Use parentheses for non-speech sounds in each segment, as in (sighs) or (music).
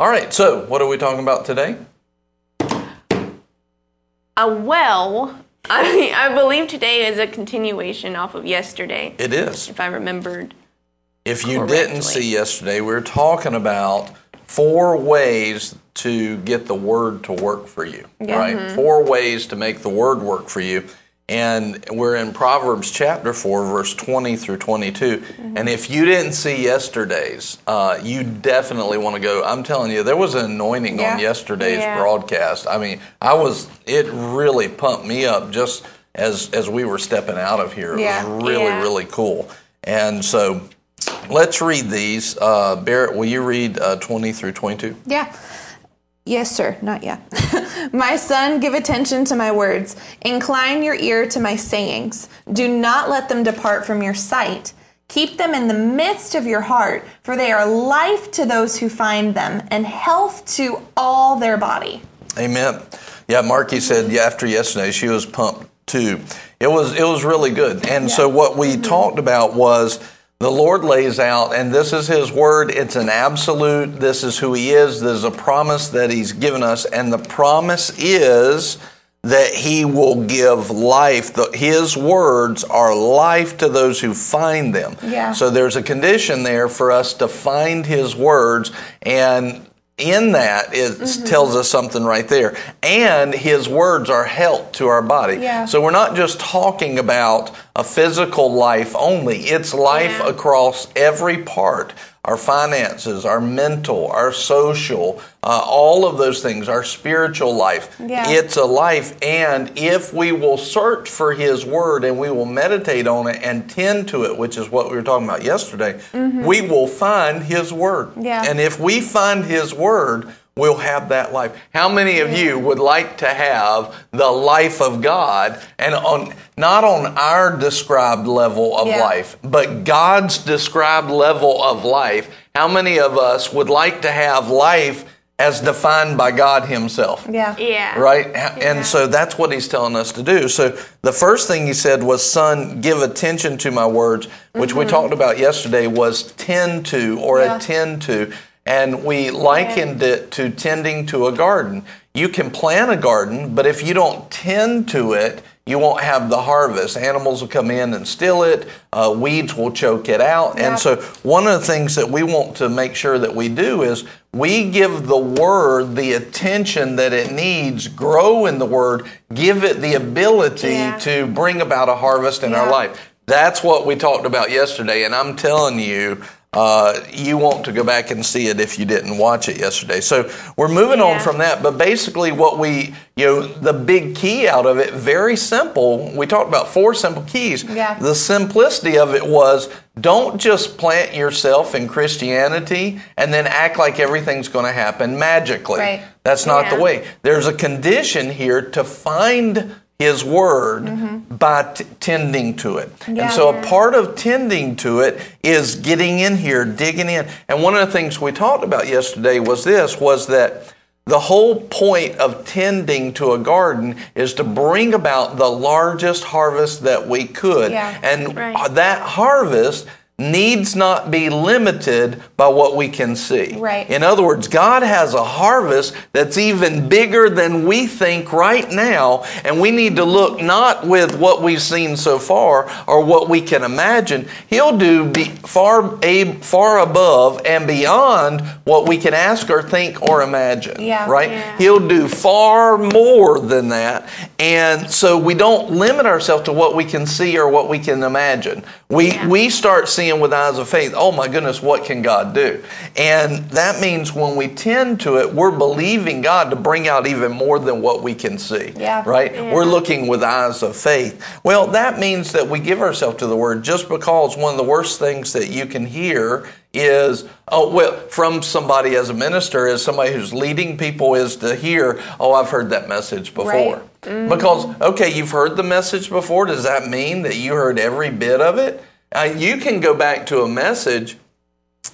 All right, so what are we talking about today? Uh, well, I, I believe today is a continuation off of yesterday, It is. if I remembered. If you Correctly. didn't see yesterday, we were talking about four ways to get the word to work for you, right? Four ways to make the word work for you. And we're in Proverbs chapter 4, verse 20 through 22. And if you didn't see yesterday's, uh, you definitely want to go. I'm telling you, there was an anointing on yesterday's Yeah. broadcast. I mean, I was, it really pumped me up just as, as we were stepping out of here. It Yeah. was really, Yeah. really cool. And so let's read these. Uh, Barrett, will you read uh, 20 through 22? Yeah. Yes, sir. Not yet. (laughs) my son, give attention to my words. Incline your ear to my sayings. Do not let them depart from your sight. Keep them in the midst of your heart, for they are life to those who find them and health to all their body. Amen. Yeah, Marky said yeah, after yesterday she was pumped too. It was it was really good. And so what we mm-hmm. talked about was the Lord lays out, and this is His word. It's an absolute. This is who He is. There's a promise that He's given us, and the promise is that He will give life. The, his words are life to those who find them. Yeah. So there's a condition there for us to find His words, and in that it Mm-hmm. tells us something right there. And his words are health to our body. Yeah. So we're not just talking about a physical life only, it's life Yeah. across every part. Our finances, our mental, our social, uh, all of those things, our spiritual life. Yeah. It's a life. And if we will search for His Word and we will meditate on it and tend to it, which is what we were talking about yesterday, we will find His Word. Mm-hmm. Yeah. And if we find His Word, we'll have that life. How many of you would like to have the life of God and on not on our described level of Yeah. life, but God's described level of life? How many of us would like to have life as defined by God Himself? Yeah. Yeah. Right? And so that's what he's telling us to do. So the first thing he said was, Son, give attention to my words, which we mm-hmm. talked about yesterday was tend to or Yeah. attend to. And we likened it to tending to a garden. You can plant a garden, but if you don't tend to it, you won't have the harvest. Animals will come in and steal it. Uh, weeds will choke it out. Yeah. And so, one of the things that we want to make sure that we do is we give the word the attention that it needs, grow in the word, give it the ability Yeah. to bring about a harvest in our life. That's what we talked about yesterday. And I'm telling you, uh, you want to go back and see it if you didn't watch it yesterday. So we're moving on from that. But basically, what we, you know, the big key out of it, very simple. We talked about four simple keys. Yeah. The simplicity of it was don't just plant yourself in Christianity and then act like everything's going to happen magically. Right. That's not the way. There's a condition here to find His Word by t- tending to it. Mm-hmm. Yeah. And so a part of tending to it is getting in here, digging in. And one of the things we talked about yesterday was this, was that the whole point of tending to a garden is to bring about the largest harvest that we could. Yeah. And Right. that harvest needs not be limited by what we can see. Right. In other words, God has a harvest that's even bigger than we think right now, and we need to look not with what we've seen so far or what we can imagine. He'll do far far above and beyond what we can ask or think or imagine. Yeah. Right? Yeah. He'll do far more than that. And so we don't limit ourselves to what we can see or what we can imagine. We Yeah. we start seeing with eyes of faith, oh my goodness, what can God do? And that means when we tend to it, we're believing God to bring out even more than what we can see. Yeah. Right? Yeah. We're looking with eyes of faith. Well, that means that we give ourselves to the word just because one of the worst things that you can hear is oh well from somebody as a minister as somebody who's leading people is to hear oh i've heard that message before Right. Because okay you've heard the message before. Does that mean that you heard every bit of it? Uh, you can go back to a message.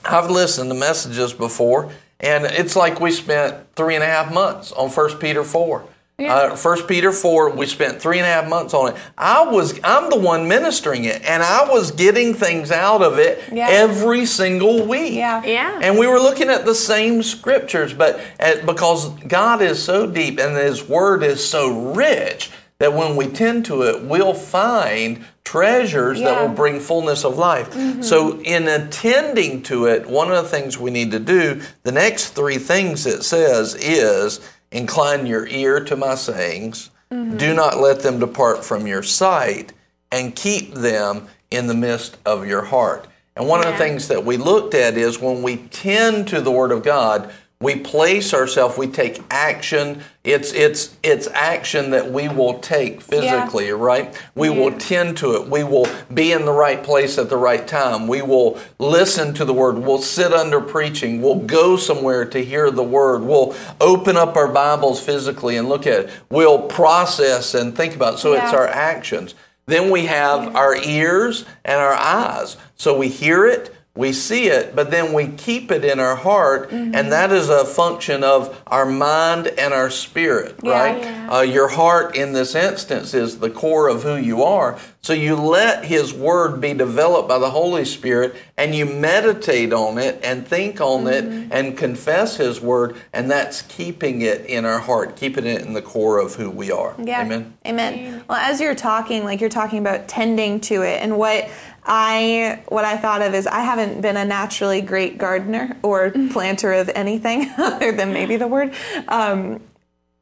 I've listened to messages before and it's like we spent three and a half months on first peter 4 Uh, First Peter four, we spent three and a half months on it. I was, I'm the one ministering it, and I was getting things out of it Yeah. every single week. Yeah. Yeah. And we were looking at the same scriptures, but at, because God is so deep and His Word is so rich that when we tend to it, we'll find treasures that Yeah. Mm-hmm. will bring fullness of life. So, in attending to it, one of the things we need to do, the next three things it says is incline your ear to my sayings, Mm-hmm. do not let them depart from your sight, and keep them in the midst of your heart. And one of the things that we looked at is when we tend to the Word of God, we place ourselves, we take action. It's it's it's action that we will take physically, right? We will tend to it. We will be in the right place at the right time. We will listen to the word. We'll sit under preaching. We'll go somewhere to hear the word. We'll open up our Bibles physically and look at it. We'll process and think about it. So it's our actions. Then we have our ears and our eyes. So we hear it, we see it, but then we keep it in our heart, Mm-hmm. and that is a function of our mind and our spirit, Yeah. right? Yeah. Uh, your heart in this instance is the core of who you are. So you let His Word be developed by the Holy Spirit, and you meditate on it and think on Mm-hmm. it and confess His Word, and that's keeping it in our heart, keeping it in the core of who we are. Yeah. Amen. Amen. Well, as you're talking, like you're talking about tending to it, and what I what I thought of is I haven't been a naturally great gardener or planter of anything (laughs) other than maybe the word. Um,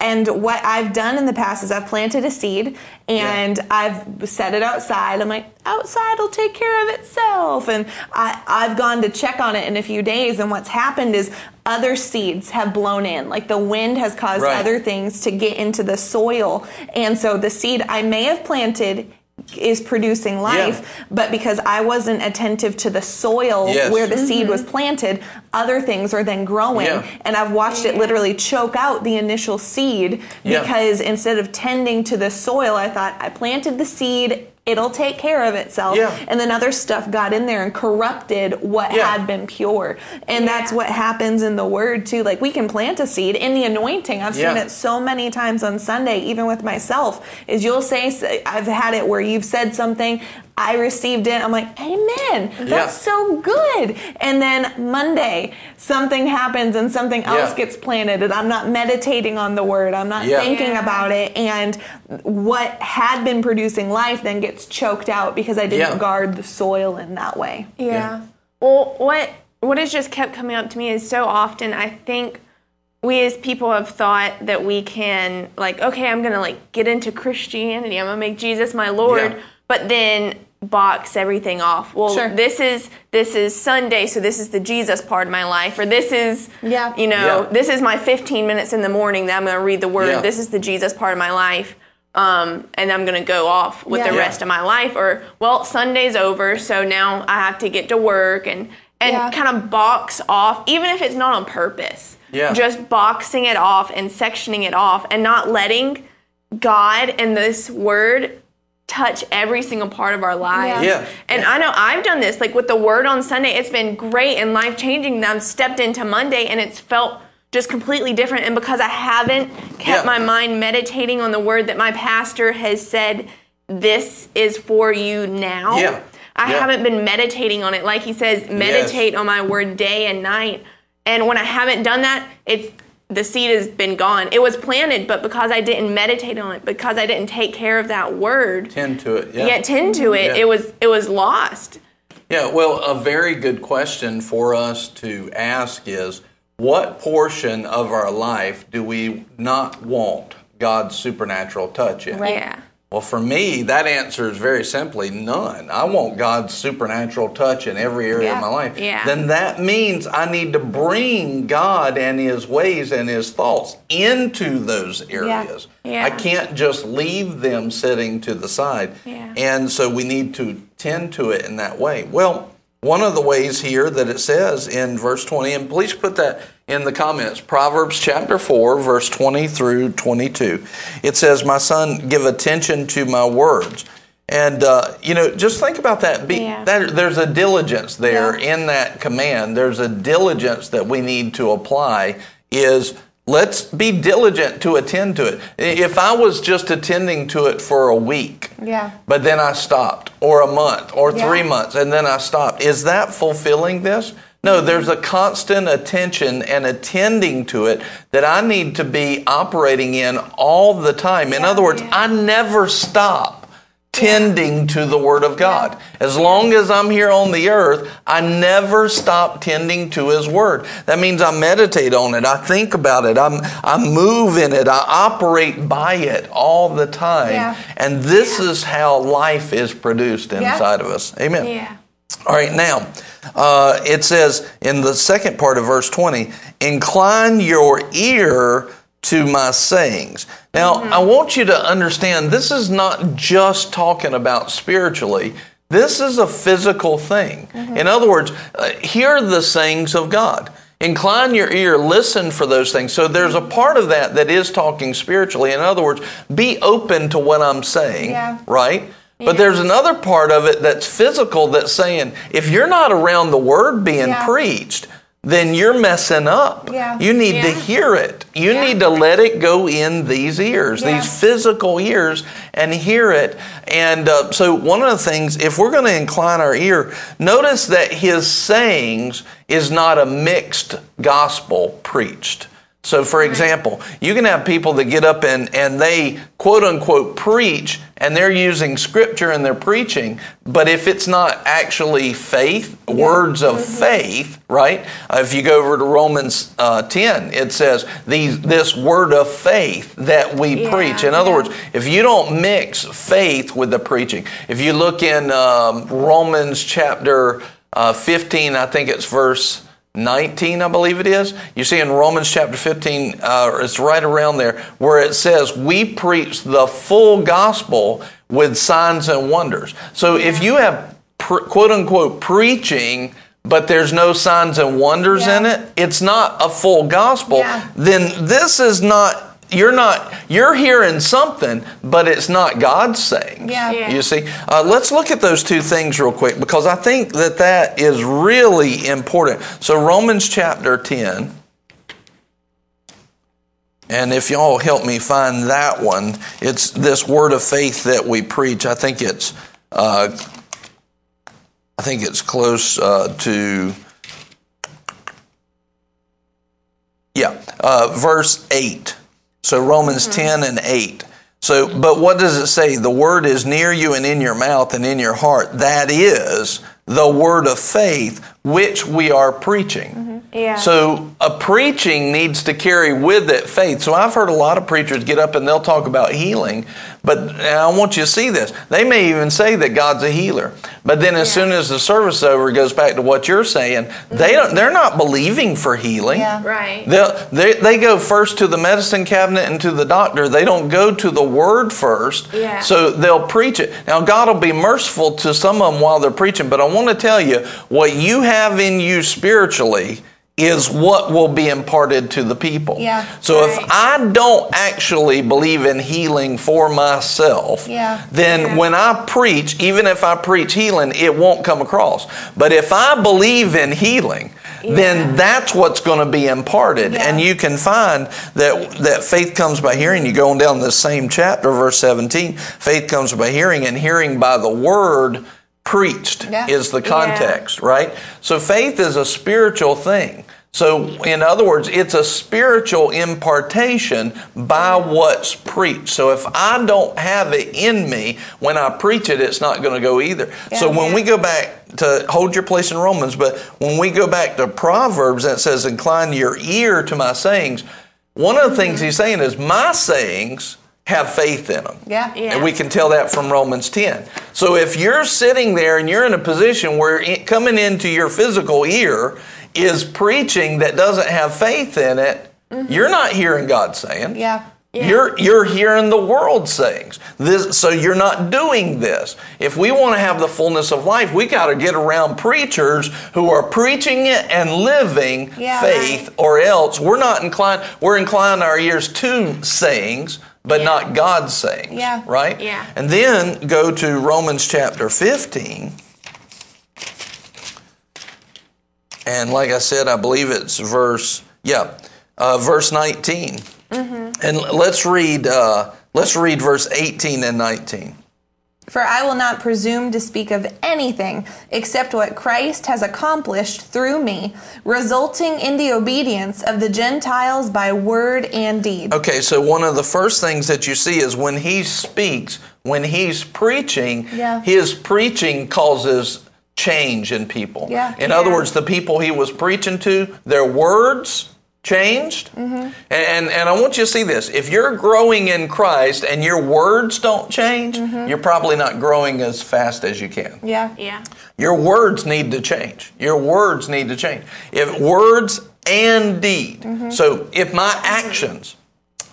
and what I've done in the past is I've planted a seed and I've set it outside. I'm like, outside will take care of itself. And I, I've gone to check on it in a few days. And what's happened is other seeds have blown in. Like the wind has caused Right. other things to get into the soil. And so the seed I may have planted is producing life, but because I wasn't attentive to the soil Yes. where the seed mm-hmm. was planted, other things are then growing. Yeah. And I've watched it literally choke out the initial seed Yeah. because instead of tending to the soil, I thought I planted the seed, it'll take care of itself. Yeah. And then other stuff got in there and corrupted what Yeah. had been pure. And that's what happens in the word too. Like we can plant a seed in the anointing. I've Yeah. seen it so many times on Sunday, even with myself, is you'll say, I've had it where you've said something, I received it. I'm like, Amen. That's Yeah. so good. And then Monday, something happens and something else Yeah. gets planted, and I'm not meditating on the word. I'm not Yeah. thinking Yeah. about it. And what had been producing life then gets choked out because I didn't Yeah. guard the soil in that way. Yeah. Well, what what has just kept coming up to me is so often I think we as people have thought that we can like okay, I'm going to like get into Christianity. I'm going to make Jesus my Lord, Yeah. but then box everything off. Well, Sure. this is this is Sunday, so this is the Jesus part of my life or this is Yeah. you know, Yeah. this is my 15 minutes in the morning that I'm going to read the word. Yeah. This is the Jesus part of my life. Um, and I'm going to go off with Yeah. the Yeah. rest of my life or well sunday's over so now i have to get to work and and Yeah. kind of box off even if it's not on purpose Yeah. just boxing it off and sectioning it off and not letting god and this word touch every single part of our lives Yeah. and i know i've done this like with the word on sunday it's been great and life changing i've stepped into monday and it's felt just completely different and because i haven't kept Yeah. my mind meditating on the word that my pastor has said this is for you now Yeah. i Yeah. haven't been meditating on it like he says meditate on my word day and night and when i haven't done that it's the seed has been gone it was planted but because i didn't meditate on it because i didn't take care of that word Tend to it. Yeah. yet tend to it Yeah. it was it was lost Yeah, well, a very good question for us to ask is what portion of our life do we not want God's supernatural touch in? Right. yeah Well, for me, that answer is very simply none. I want God's supernatural touch in every area Yeah. of my life. Yeah. Then that means I need to bring God and His ways and His thoughts into those areas. Yeah. I can't just leave them sitting to the side. And so we need to tend to it in that way. Well, one of the ways here that it says in verse 20, and please put that in the comments Proverbs chapter 4, verse 20 through 22. It says, My son, give attention to my words. And, uh, you know, just think about that. Be, Yeah. that. There's a diligence there Yeah. in that command. There's a diligence that we need to apply is Let's be diligent to attend to it. If I was just attending to it for a week, Yeah. but then I stopped, or a month, or Yeah. three months, and then I stopped, is that fulfilling this? No, mm-hmm. there's a constant attention and attending to it that I need to be operating in all the time. In other words, I never stop tending to the Word of God. As long as I'm here on the earth, I never stop tending to His Word. That means I meditate on it, I think about it, I'm, I move in it, I operate by it all the time. Yeah. And this is how life is produced inside of us. Amen. Yeah. All right, now uh, it says in the second part of verse 20, incline your ear to my sayings. Now, I want you to understand this is not just talking about spiritually. This is a physical thing. In other words, uh, hear the sayings of God. Incline your ear, listen for those things. So there's a part of that that is talking spiritually. In other words, be open to what I'm saying, Yeah. right? But there's another part of it that's physical that's saying if you're not around the word being Yeah. preached, then you're messing up. Yeah. You need to hear it. You Yeah. need to let it go in these ears, Yeah. these physical ears, and hear it. And uh, so, one of the things, if we're going to incline our ear, notice that his sayings is not a mixed gospel preached. So, for example, you can have people that get up and, and they quote unquote preach and they're using scripture in their preaching, but if it's not actually faith, words of faith, right? Uh, if you go over to Romans uh, 10, it says these, this word of faith that we Yeah, preach. In other yeah. words, if you don't mix faith with the preaching, if you look in um, Romans chapter uh, 15, I think it's verse 19, I believe it is. You see in Romans chapter 15, uh, it's right around there, where it says, We preach the full gospel with signs and wonders. So if you have pr- quote unquote preaching, but there's no signs and wonders in it, it's not a full gospel, Yeah. then this is not. You're not, you're hearing something, but it's not God's saying. Yeah. Yeah. You see, uh, let's look at those two things real quick because I think that that is really important. So, Romans chapter 10, and if y'all help me find that one, it's this word of faith that we preach. I think it's, uh, I think it's close uh, to, yeah, uh, verse 8. So Romans mm-hmm. 10 and 8. So, but what does it say? The word is near you and in your mouth and in your heart. That is the word of faith which we are preaching. Mm-hmm. Yeah. So a preaching needs to carry with it faith. So I've heard a lot of preachers get up and they'll talk about healing, but I want you to see this. They may even say that God's a healer, but then as Yeah. soon as the service over, goes back to what you're saying. They mm-hmm. don't. They're not believing for healing. Yeah. Right. They'll, they they go first to the medicine cabinet and to the doctor. They don't go to the word first. Yeah. So they'll preach it. Now God will be merciful to some of them while they're preaching, but I want to tell you what you have in you spiritually is what will be imparted to the people. Yeah. So if I don't actually believe in healing for myself, Yeah. then Yeah. when I preach, even if I preach healing, it won't come across. But if I believe in healing, then that's what's going to be imparted. And you can find that that faith comes by hearing. You go on down this same chapter, verse 17. Faith comes by hearing, and hearing by the word preached Yeah. is the Yeah. context, right? So faith is a spiritual thing. So, in other words, it's a spiritual impartation by what's preached. So, if I don't have it in me when I preach it, it's not going to go either. so, when we go back to hold your place in Romans, but when we go back to Proverbs that says, Incline your ear to my sayings, one of the things he's saying is, My sayings have faith in them. Yeah. Yeah. And we can tell that from Romans 10. So if you're sitting there and you're in a position where it, coming into your physical ear is preaching that doesn't have faith in it, mm-hmm. you're not hearing God saying. Yeah. You're you're hearing the world sayings. This so you're not doing this. If we want to have the fullness of life, we got to get around preachers who are preaching it and living Yeah. faith or else we're not inclined we're inclining our ears to sayings but Yeah. not God's sayings, Yeah. right? Yeah. And then go to Romans chapter 15. And like I said, I believe it's verse, yeah, uh, verse 19. Mm-hmm. And let's read, uh, let's read verse 18 and 19. For I will not presume to speak of anything except what Christ has accomplished through me, resulting in the obedience of the Gentiles by word and deed. Okay, so one of the first things that you see is when he speaks, when he's preaching, Yeah. his preaching causes change in people. Yeah. In Yeah. other words, the people he was preaching to, their words changed. Mm-hmm. And, and I want you to see this. If you're growing in Christ and your words don't change, Mm-hmm. you're probably not growing as fast as you can. Yeah. Yeah. Your words need to change. Your words need to change. If words and deed. So if my actions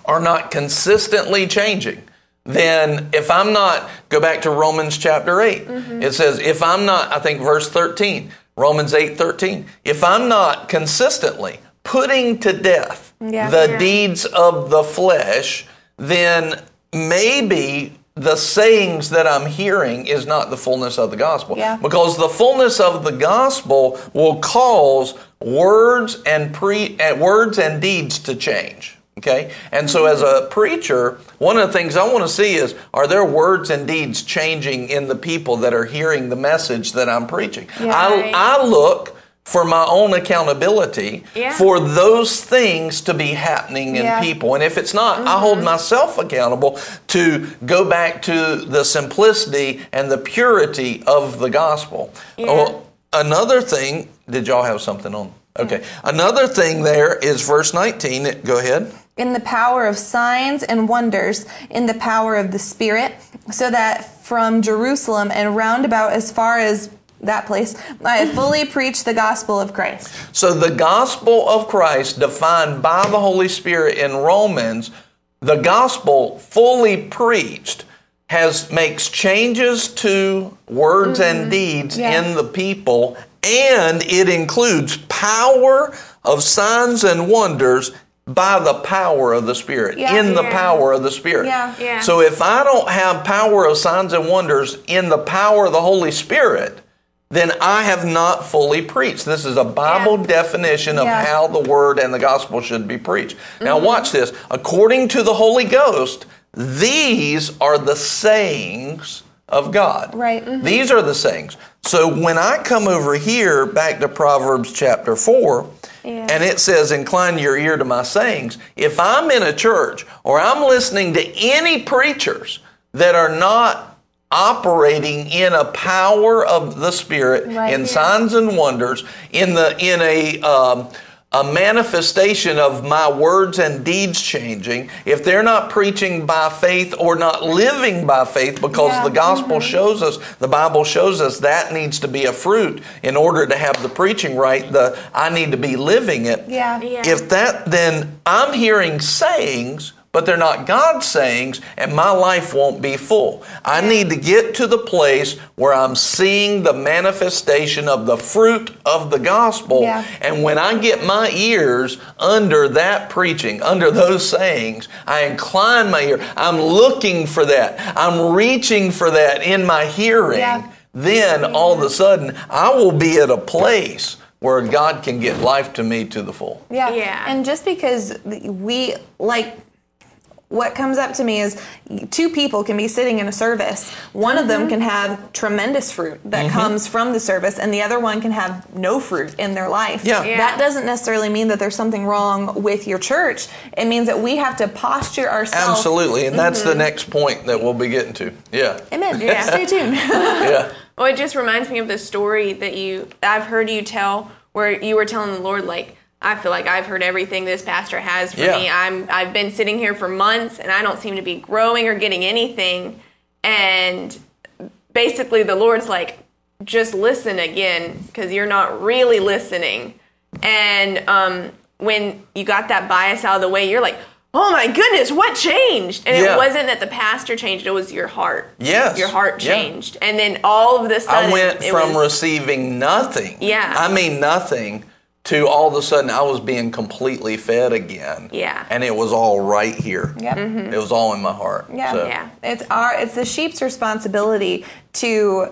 are not consistently changing, then if I'm not, go back to Romans chapter 8. It says, if I'm not, I think verse 13, Romans 8 13, if I'm not consistently putting to death Yeah. the Yeah. deeds of the flesh, then maybe the sayings that I'm hearing is not the fullness of the gospel. Yeah. Because the fullness of the gospel will cause words and pre uh, words and deeds to change. Okay? And so as a preacher, one of the things I want to see is are there words and deeds changing in the people that are hearing the message that I'm preaching? Yeah, I, Right. I look for my own accountability Yeah. for those things to be happening in Yeah. people. And if it's not, I hold mm-hmm. myself accountable to go back to the simplicity and the purity of the gospel. Yeah. Oh, another thing, did y'all have something on? Okay. Another thing there is verse 19. Go ahead. in the power of signs and wonders, in the power of the Spirit, so that from Jerusalem and round about as far as that place, I have fully preached the gospel of Christ. So the gospel of Christ, defined by the Holy Spirit in Romans, the gospel fully preached has makes changes to words and mm-hmm. deeds Yeah. in the people, and it includes power of signs and wonders by the power of the Spirit, Yeah. in the power of the Spirit. Yeah. Yeah. So if I don't have power of signs and wonders in the power of the Holy Spirit, then I have not fully preached. This is a Bible Yeah. definition of Yeah. how the word and the gospel should be preached. Now, watch this. According to the Holy Ghost, these are the sayings of God. Right. Mhm. These are the sayings. So when I come over here back to Proverbs chapter 4, Yeah. and it says, Incline your ear to my sayings, if I'm in a church or I'm listening to any preachers that are not operating in a power of the Spirit, Right. in Yeah. signs and wonders, in the in a um, a manifestation of my words and deeds changing, if they're not preaching by faith or not living by faith, because Yeah. the gospel shows us, the Bible shows us that needs to be a fruit in order to have the preaching right. The I need to be living it. Yeah. Yeah. If that, then I'm hearing sayings, but they're not God's sayings, and my life won't be full. I need to get to the place where I'm seeing the manifestation of the fruit of the gospel. Yeah. And when I get my ears under that preaching, under those sayings, I incline my ear. I'm looking for that. I'm reaching for that in my hearing. Yeah. Then all of a sudden, I will be at a place where God can get life to me to the full. Yeah. Yeah. And just because we like what comes up to me is two people can be sitting in a service. One of them mm-hmm. can have tremendous fruit that mm-hmm. comes from the service, and the other one can have no fruit in their life. Yeah. Yeah. That doesn't necessarily mean that there's something wrong with your church. It means that we have to posture ourselves. Absolutely. And that's the mm-hmm. next point that we'll be getting to. Yeah. Amen. (laughs) Yeah. Stay tuned. Yeah. (laughs) Well, it just reminds me of the story that you I've heard you tell where you were telling the Lord like I feel like I've heard everything this pastor has for Yeah. me. I'm I've been sitting here for months and I don't seem to be growing or getting anything. And basically the Lord's like just listen again because you're not really listening. And um, when you got that bias out of the way, you're like, "Oh my goodness, what changed?" And Yeah. it wasn't that the pastor changed; it was your heart. Yes. your heart Yeah. changed, and then all of sudden, I went from was, receiving nothing. Yeah. I mean nothing to all of a sudden I was being completely fed again. Yeah. And it was all right here. Yep. Mm-hmm. It was all in my heart. Yeah. So, Yeah. It's our it's the sheep's responsibility to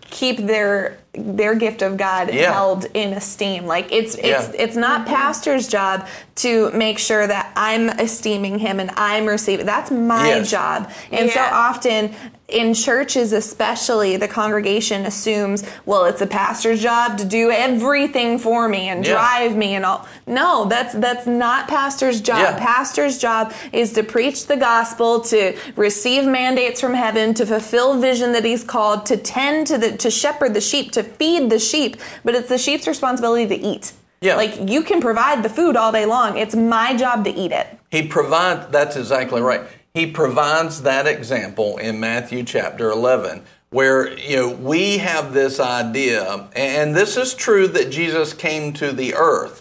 keep their their gift of God Yeah. held in esteem. Like it's it's Yeah. it's not pastor's job to make sure that I'm esteeming him and I'm receiving. That's my Yes. job. And so often in churches especially the congregation assumes well it's a pastor's job to do everything for me and Yeah. drive me and all no that's that's not pastor's job Yeah. pastor's job is to preach the gospel to receive mandates from heaven to fulfill vision that he's called to tend to the to shepherd the sheep to feed the sheep but it's the sheep's responsibility to eat Yeah. like you can provide the food all day long it's my job to eat it He provides, that's exactly right. He provides that example in Matthew chapter 11, where, you know, we have this idea, and this is true that Jesus came to the earth,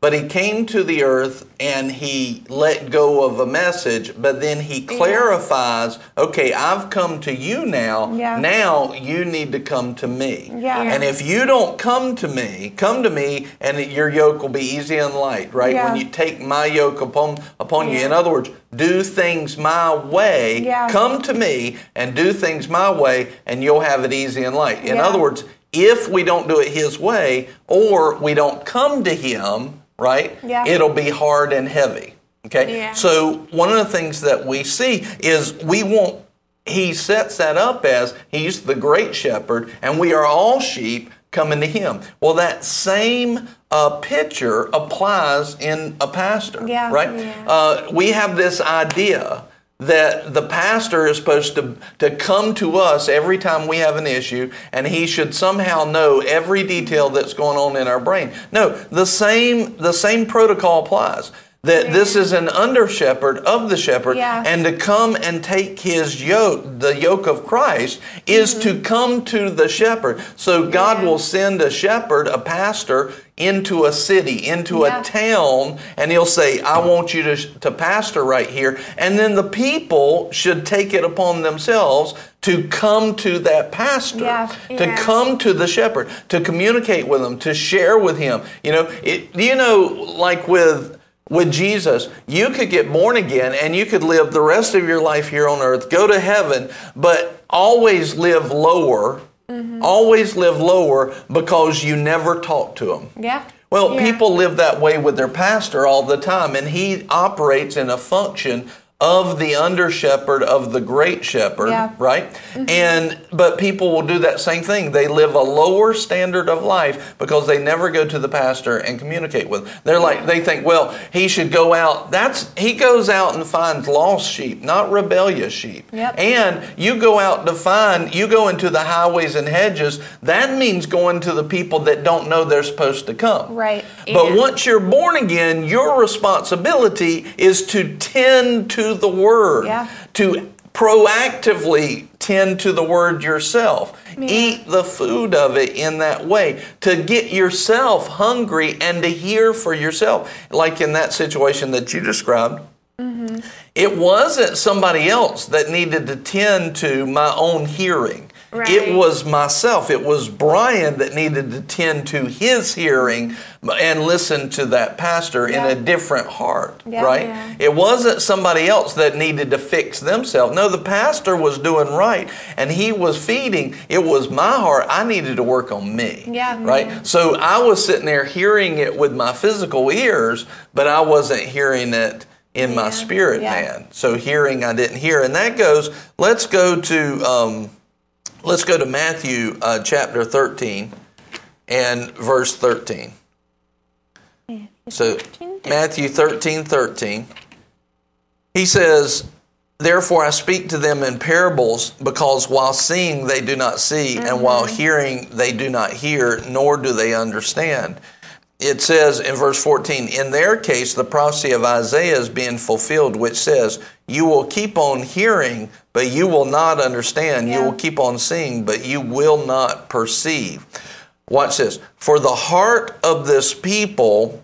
but he came to the earth and he let go of a message, but then he clarifies, okay, I've come to you now. Yeah. Now you need to come to me. Yeah. And if you don't come to me, come to me, and your yoke will be easy and light, right? Yeah. When you take my yoke upon upon you. In other words, do things my way. Yeah. Come to me and do things my way, and you'll have it easy and light. In Yeah. other words, if we don't do it His way, or we don't come to Him, right? Yeah. It'll be hard and heavy. Okay. Yeah. So one of the things that we see is we want. He sets that up as He's the great shepherd, and we are all sheep coming to Him. Well, that same uh, picture applies in a pastor, Yeah. right? Yeah. Uh, we have this idea that the pastor is supposed to, to come to us every time we have an issue and he should somehow know every detail that's going on in our brain. No, the same the same protocol applies. That this is an under shepherd of the shepherd, Yeah. and to come and take his yoke, the yoke of Christ, is to come to the shepherd. So God Mm-hmm. Yeah. will send a shepherd, a pastor, into a city, into Yeah. a town, and he'll say, I want you to, to pastor right here. And then the people should take it upon themselves to come to that pastor, Yeah. to Yeah. come to the shepherd, to communicate with him, to share with him. You know, it, you know, like with with Jesus, you could get born again and you could live the rest of your life here on earth, go to heaven, but always live lower, Mm-hmm. always live lower because you never talk to him. yeah Well, Yeah. people live that way with their pastor all the time, and he operates in a function of the under shepherd of the great shepherd, Yeah. right? Mm-hmm. And but people will do that same thing. They live a lower standard of life because they never go to the pastor and communicate with. They're like they think, well, he should go out. That's he goes out and finds lost sheep, not rebellious sheep. Yep. And you go out to find, you go into the highways and hedges. That means going to the people that don't know they're supposed to come. Right. But Yeah. once you're born again, your responsibility is to tend to the word, Yeah. to proactively tend to the word yourself. Eat the food of it in that way to get yourself hungry and to hear for yourself. Like in that situation that you described, mm-hmm. it wasn't somebody else that needed to tend to my own hearing. It was myself. It was Brian that needed to tend to his hearing and listen to that pastor in a different heart, Yeah. right? Yeah. It wasn't somebody else that needed to fix themselves. No, the pastor was doing right and he was feeding. It was my heart. I needed to work on me. Yeah. Right? So I was sitting there hearing it with my physical ears, but I wasn't hearing it in my spirit, Yeah. man. So hearing I didn't hear. And that goes, let's go to um, let's go to Matthew uh, chapter 13 and verse 13. So Matthew 13, 13. He says, Therefore I speak to them in parables, because while seeing they do not see, and while hearing they do not hear, nor do they understand. It says in verse 14, In their case, the prophecy of Isaiah is being fulfilled, which says, You will keep on hearing, but you will not understand. You will keep on seeing, but you will not perceive. Watch this. For the heart of this people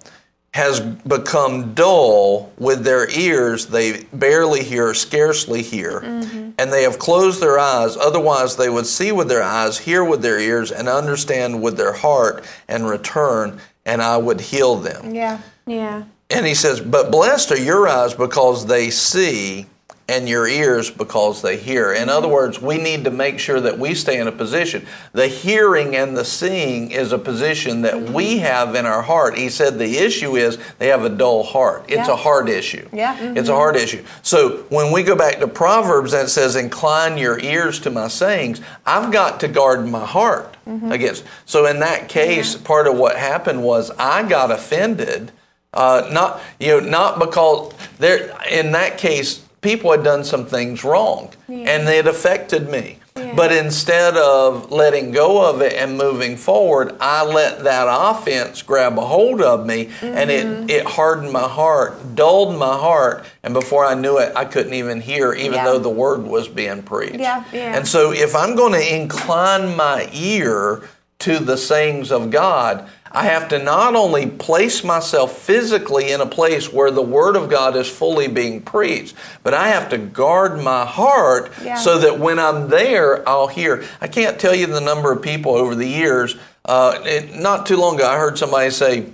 has become dull with their ears. They barely hear, scarcely hear. Mm-hmm. And they have closed their eyes. Otherwise, they would see with their eyes, hear with their ears, and understand with their heart and return, and I would heal them. Yeah. Yeah. And he says, But blessed are your eyes because they see, and your ears because they hear. In other words, we need to make sure that we stay in a position. The hearing and the seeing is a position that we mm-hmm. have in our heart. He said the issue is they have a dull heart. It's Yeah. a heart issue. Yeah. Mm-hmm. It's a hard issue. So when we go back to Proverbs that says, Incline your ears to my sayings, I've got to guard my heart mm-hmm. against. So in that case, part of what happened was I got offended. Uh, not you know, not because there in that case people had done some things wrong and it affected me. But instead of letting go of it and moving forward, I let that offense grab a hold of me and it, it hardened my heart, dulled my heart, and before I knew it, I couldn't even hear, even Yeah. though the word was being preached. Yeah. Yeah. And so if I'm going to incline my ear to the sayings of God, I have to not only place myself physically in a place where the Word of God is fully being preached, but I have to guard my heart Yeah. so that when I'm there, I'll hear. I can't tell you the number of people over the years. Uh, it, not too long ago, I heard somebody say,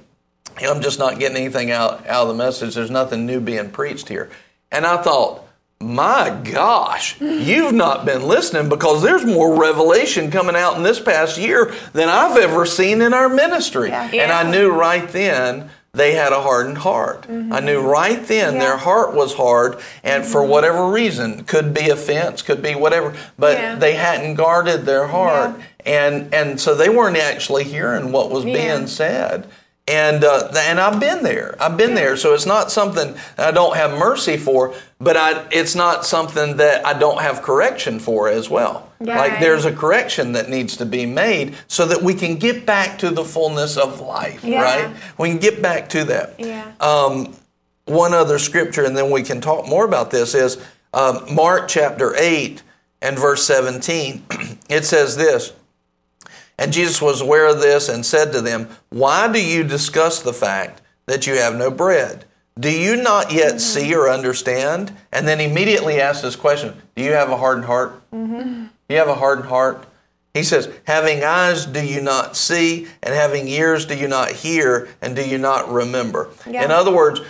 "Hey, I'm just not getting anything out, out of the message. There's nothing new being preached here. And I thought, my gosh, you've not been listening because there's more revelation coming out in this past year than I've ever seen in our ministry. Yeah. And I knew right then they had a hardened heart. I knew right then Yeah. their heart was hard, and for whatever reason, could be offense, could be whatever, but Yeah. they hadn't guarded their heart, and and so they weren't actually hearing what was Yeah. being said. And uh, and I've been there. I've been there. So it's not something I don't have mercy for, but I it's not something that I don't have correction for as well. Like there's a correction that needs to be made so that we can get back to the fullness of life, Yeah. right? We can get back to that. Yeah. Um, one other scripture, and then we can talk more about this, is um, Mark chapter 8 and verse 17. (clears throat) it says this And Jesus was aware of this and said to them, Why do you discuss the fact that you have no bread? Do you not yet see or understand? And then immediately asks this question Do you have a hardened heart? Do you have a hardened heart? He says, Having eyes, do you not see? And having ears, do you not hear? And do you not remember? Yeah. In other words,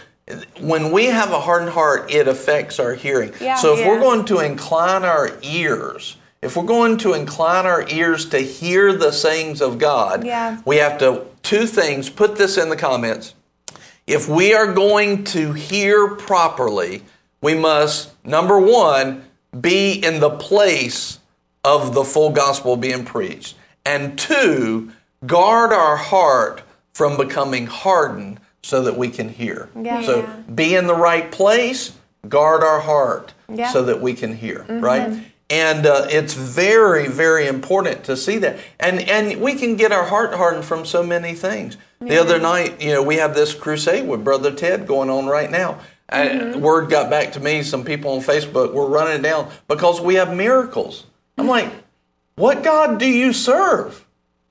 when we have a hardened heart, it affects our hearing. Yeah. so if Yeah. we're going to incline our ears, if we're going to incline our ears to hear the sayings of God, we have to, two things, put this in the comments. If we are going to hear properly, we must, number one, be in the place of the full gospel being preached. And two, guard our heart from becoming hardened so that we can hear. Yeah. So be in the right place, guard our heart Yeah. so that we can hear, mm-hmm. right? And uh, it's very, very important to see that. And and we can get our heart hardened from so many things. The other night, you know, we have this crusade with Brother Ted going on right now. Uh, word got back to me. Some people on Facebook were running down because we have miracles. I'm like, what God do you serve?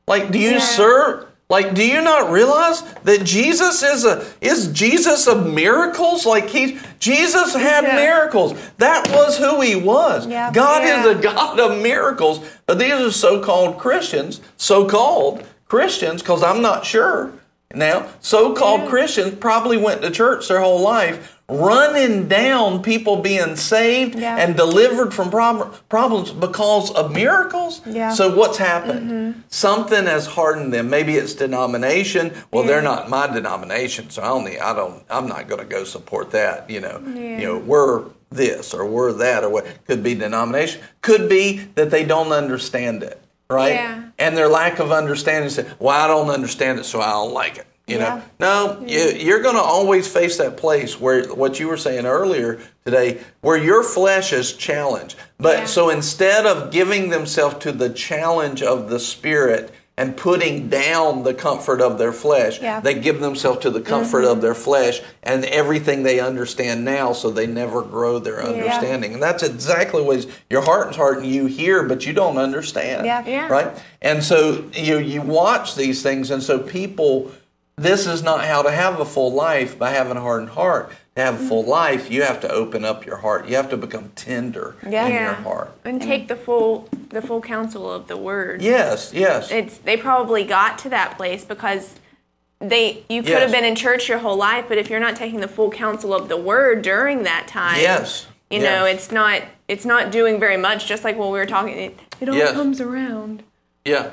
Like, do you serve? Like, do you not realize that Jesus is a is Jesus of miracles? Like he Jesus had Yeah. miracles. That was who he was. Yeah. God Yeah. is a God of miracles. But these are so-called Christians, so-called Christians, because I'm not sure now. So-called Christians probably went to church their whole life, running down people being saved Yeah. and delivered from prob- problems because of miracles. Yeah. So what's happened? Mm-hmm. Something has hardened them. Maybe it's denomination. Well, they're not my denomination, so I only I don't I'm not going to go support that. You know, you know we're this or we're that or what could be denomination. Could be that they don't understand it, right? Yeah. And their lack of understanding say, "Well, I don't understand it, so I don't like it." You Yeah. know, no, you, you're going to always face that place where what you were saying earlier today, where your flesh is challenged. But Yeah. so instead of giving themselves to the challenge of the spirit and putting down the comfort of their flesh, Yeah. they give themselves to the comfort mm-hmm. of their flesh and everything they understand now, so they never grow their understanding. And that's exactly what is, your heart is hard and you hear, but you don't understand. Yeah. Yeah. Right? And so you you watch these things, and so people, this is not how to have a full life by having a hardened heart. To have full life, you have to open up your heart. You have to become tender Yeah. in Yeah. your heart. And take the full the full counsel of the word. Yes, yes. It's they probably got to that place because they you could Yes. have been in church your whole life, but if you're not taking the full counsel of the word during that time, yes. You Yeah. know, it's not it's not doing very much. Just like when we were talking, it, it all Yes. comes around. Yeah.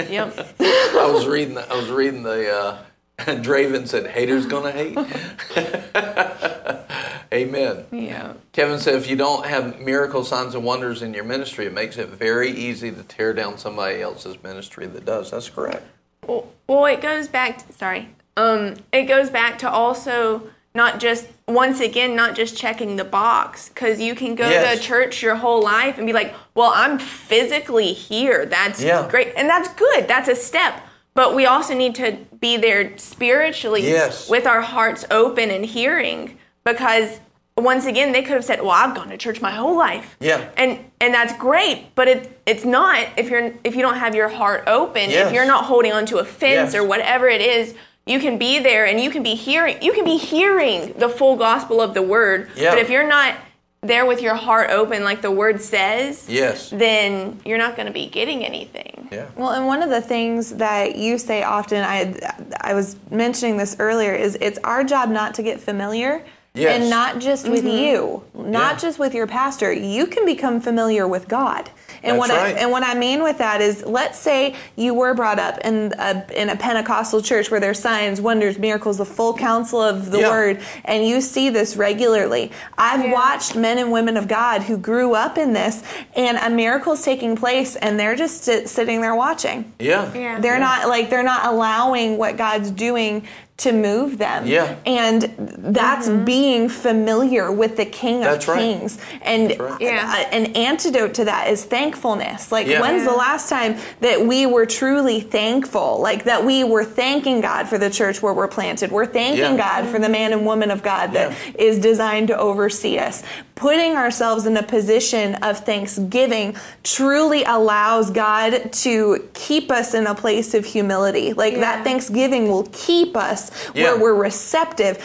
Yep. (laughs) I was reading. The, I was reading the. Uh, (laughs) Draven said, "Haters (laughs) gonna hate." (laughs) Amen. yeah. Kevin said, "If you don't have miracle signs and wonders in your ministry, it makes it very easy to tear down somebody else's ministry that does." That's correct. Well, well, it goes back. To, sorry. Um, it goes back to also not just once again not just checking the box because you can go Yes. to church your whole life and be like, well, I'm physically here. That's Yeah. great, and that's good. That's a step. But we also need to be there spiritually Yes. with our hearts open and hearing because once again they could have said, "Well, I've gone to church my whole life." Yeah. And and that's great, but it it's not if you're if you don't have your heart open, Yes. if you're not holding onto a fence Yes. or whatever it is, you can be there and you can be hearing you can be hearing the full gospel of the word. Yeah. But if you're not there with your heart open like the word says, Yes. then you're not going to be getting anything. Yeah. Well, and one of the things that you say often, I I was mentioning this earlier, is it's our job not to get familiar. Yes. And not just with mm-hmm. you, not Yeah. just with your pastor. You can become familiar with God. And That's what right. I and what I mean with that is, let's say you were brought up in a in a Pentecostal church where there's signs, wonders, miracles, the full counsel of the Yeah. word, and you see this regularly. I've Yeah. watched men and women of God who grew up in this, and a miracle's taking place, and they're just sit, sitting there watching. Yeah. Yeah. They're not like they're not allowing what God's doing to move them. Yeah. And that's mm-hmm. being familiar with the King of That's right. Kings. And right. Uh, yeah. Uh, an antidote to that is thankfulness. Like Yeah. when's the last time that we were truly thankful? Like that we were thanking God for the church where we're planted. We're thanking Yeah. God for the man and woman of God that Yeah. is designed to oversee us. Putting ourselves in a position of thanksgiving truly allows God to keep us in a place of humility. Like Yeah. that thanksgiving will keep us Yeah. where we're receptive.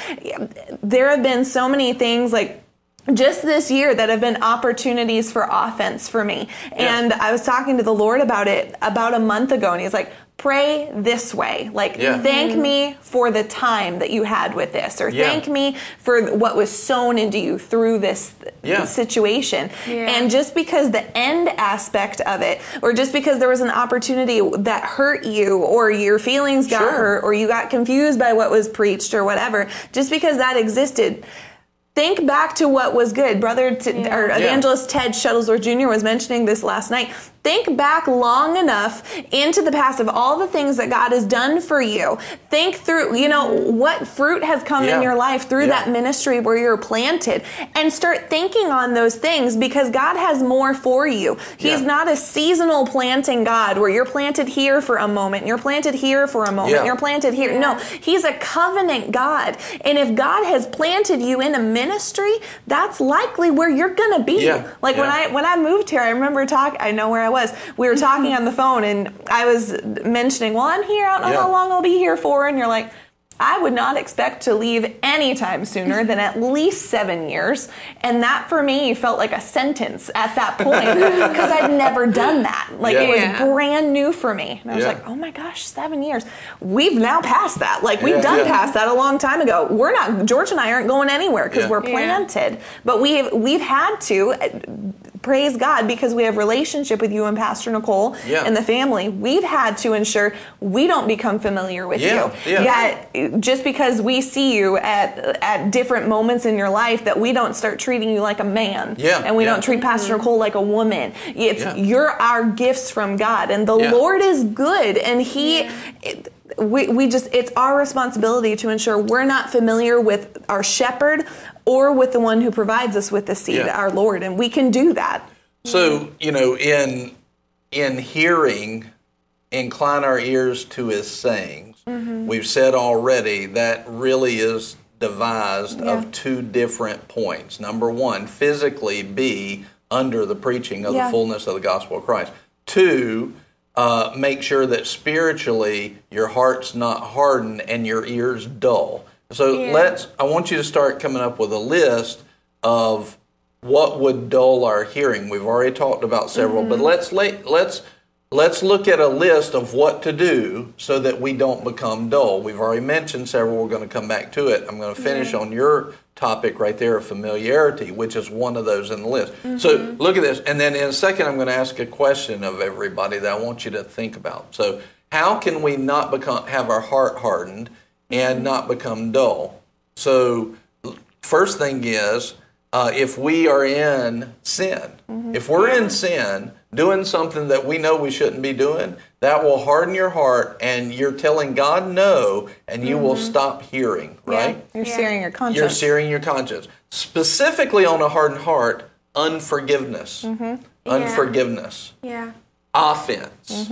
There have been so many things like just this year that have been opportunities for offense for me. And I was talking to the Lord about it about a month ago, and He's like, Pray this way. Like, Yeah. thank mm-hmm. me for the time that you had with this, or Yeah. thank me for what was sown into you through this Yeah. situation. Yeah. And just because the end aspect of it, or just because there was an opportunity that hurt you, or your feelings got Sure. hurt, or you got confused by what was preached, or whatever, just because that existed, think back to what was good. Brother T- or Yeah. evangelist Ted Shuttlesworth Jr. was mentioning this last night. Think back long enough into the past of all the things that God has done for you. Think through, you know, what fruit has come Yeah. in your life through Yeah. that ministry where you're planted and start thinking on those things because God has more for you. He's Yeah. not a seasonal planting God where you're planted here for a moment, you're planted here for a moment, Yeah. you're planted here. No, He's a covenant God. And if God has planted you in a ministry, that's likely where you're going to be. Yeah. Like when I when I moved here, I remember talking I know where I was. We were talking mm-hmm. on the phone and I was mentioning, "Well, I'm here. I don't know Yeah. how long I'll be here for." And you're like, I would not expect to leave anytime sooner than at least seven years. And that for me felt like a sentence at that (laughs) point because I'd never done that. Like it was Yeah. brand new for me. And I was Yeah. like, oh my gosh, seven years. We've now passed that. Like we've Yeah, done yeah. past that a long time ago. We're not, George and I aren't going anywhere because Yeah. we're Yeah. planted. But we've, we've had to. Praise God because we have relationship with you and Pastor Nicole Yeah. and the family. We've had to ensure we don't become familiar with Yeah, you. yeah. That just because we see you at at different moments in your life that we don't start treating you like a man Yeah, and we yeah. don't treat pastor mm-hmm. nicole like a woman it's Yeah. you're our gifts from god and the Yeah. lord is good and he it- we, we just it's our responsibility to ensure we're not familiar with our shepherd or with the one who provides us with the seed Yeah. our lord and we can do that So you know, in in hearing, incline our ears to His sayings. We've said already that really is devised Yeah. of two different points. Number one, physically be under the preaching of Yeah. the fullness of the gospel of Christ. Two, uh, make sure that spiritually your heart's not hardened and your ears dull. So Yeah. let's. I want you to start coming up with a list of what would dull our hearing. We've already talked about several, but mm-hmm. let's let, let's let's look at a list of what to do so that we don't become dull. We've already mentioned several. We're going to come back to it. I'm going to finish on your topic right there of familiarity, which is one of those in the list. So mm-hmm. look at this. And then in a second, I'm going to ask a question of everybody that I want you to think about. So, how can we not become have our heart hardened and not become dull? So, first thing is uh, if we are in sin, mm-hmm. if we're in sin, doing something that we know we shouldn't be doing, that will harden your heart and you're telling God no and you will mm-hmm. stop hearing, right? Yeah, you're Yeah. searing your conscience. You're searing your conscience. Specifically on a hardened heart, unforgiveness. Mm-hmm. Unforgiveness. Yeah. Offense.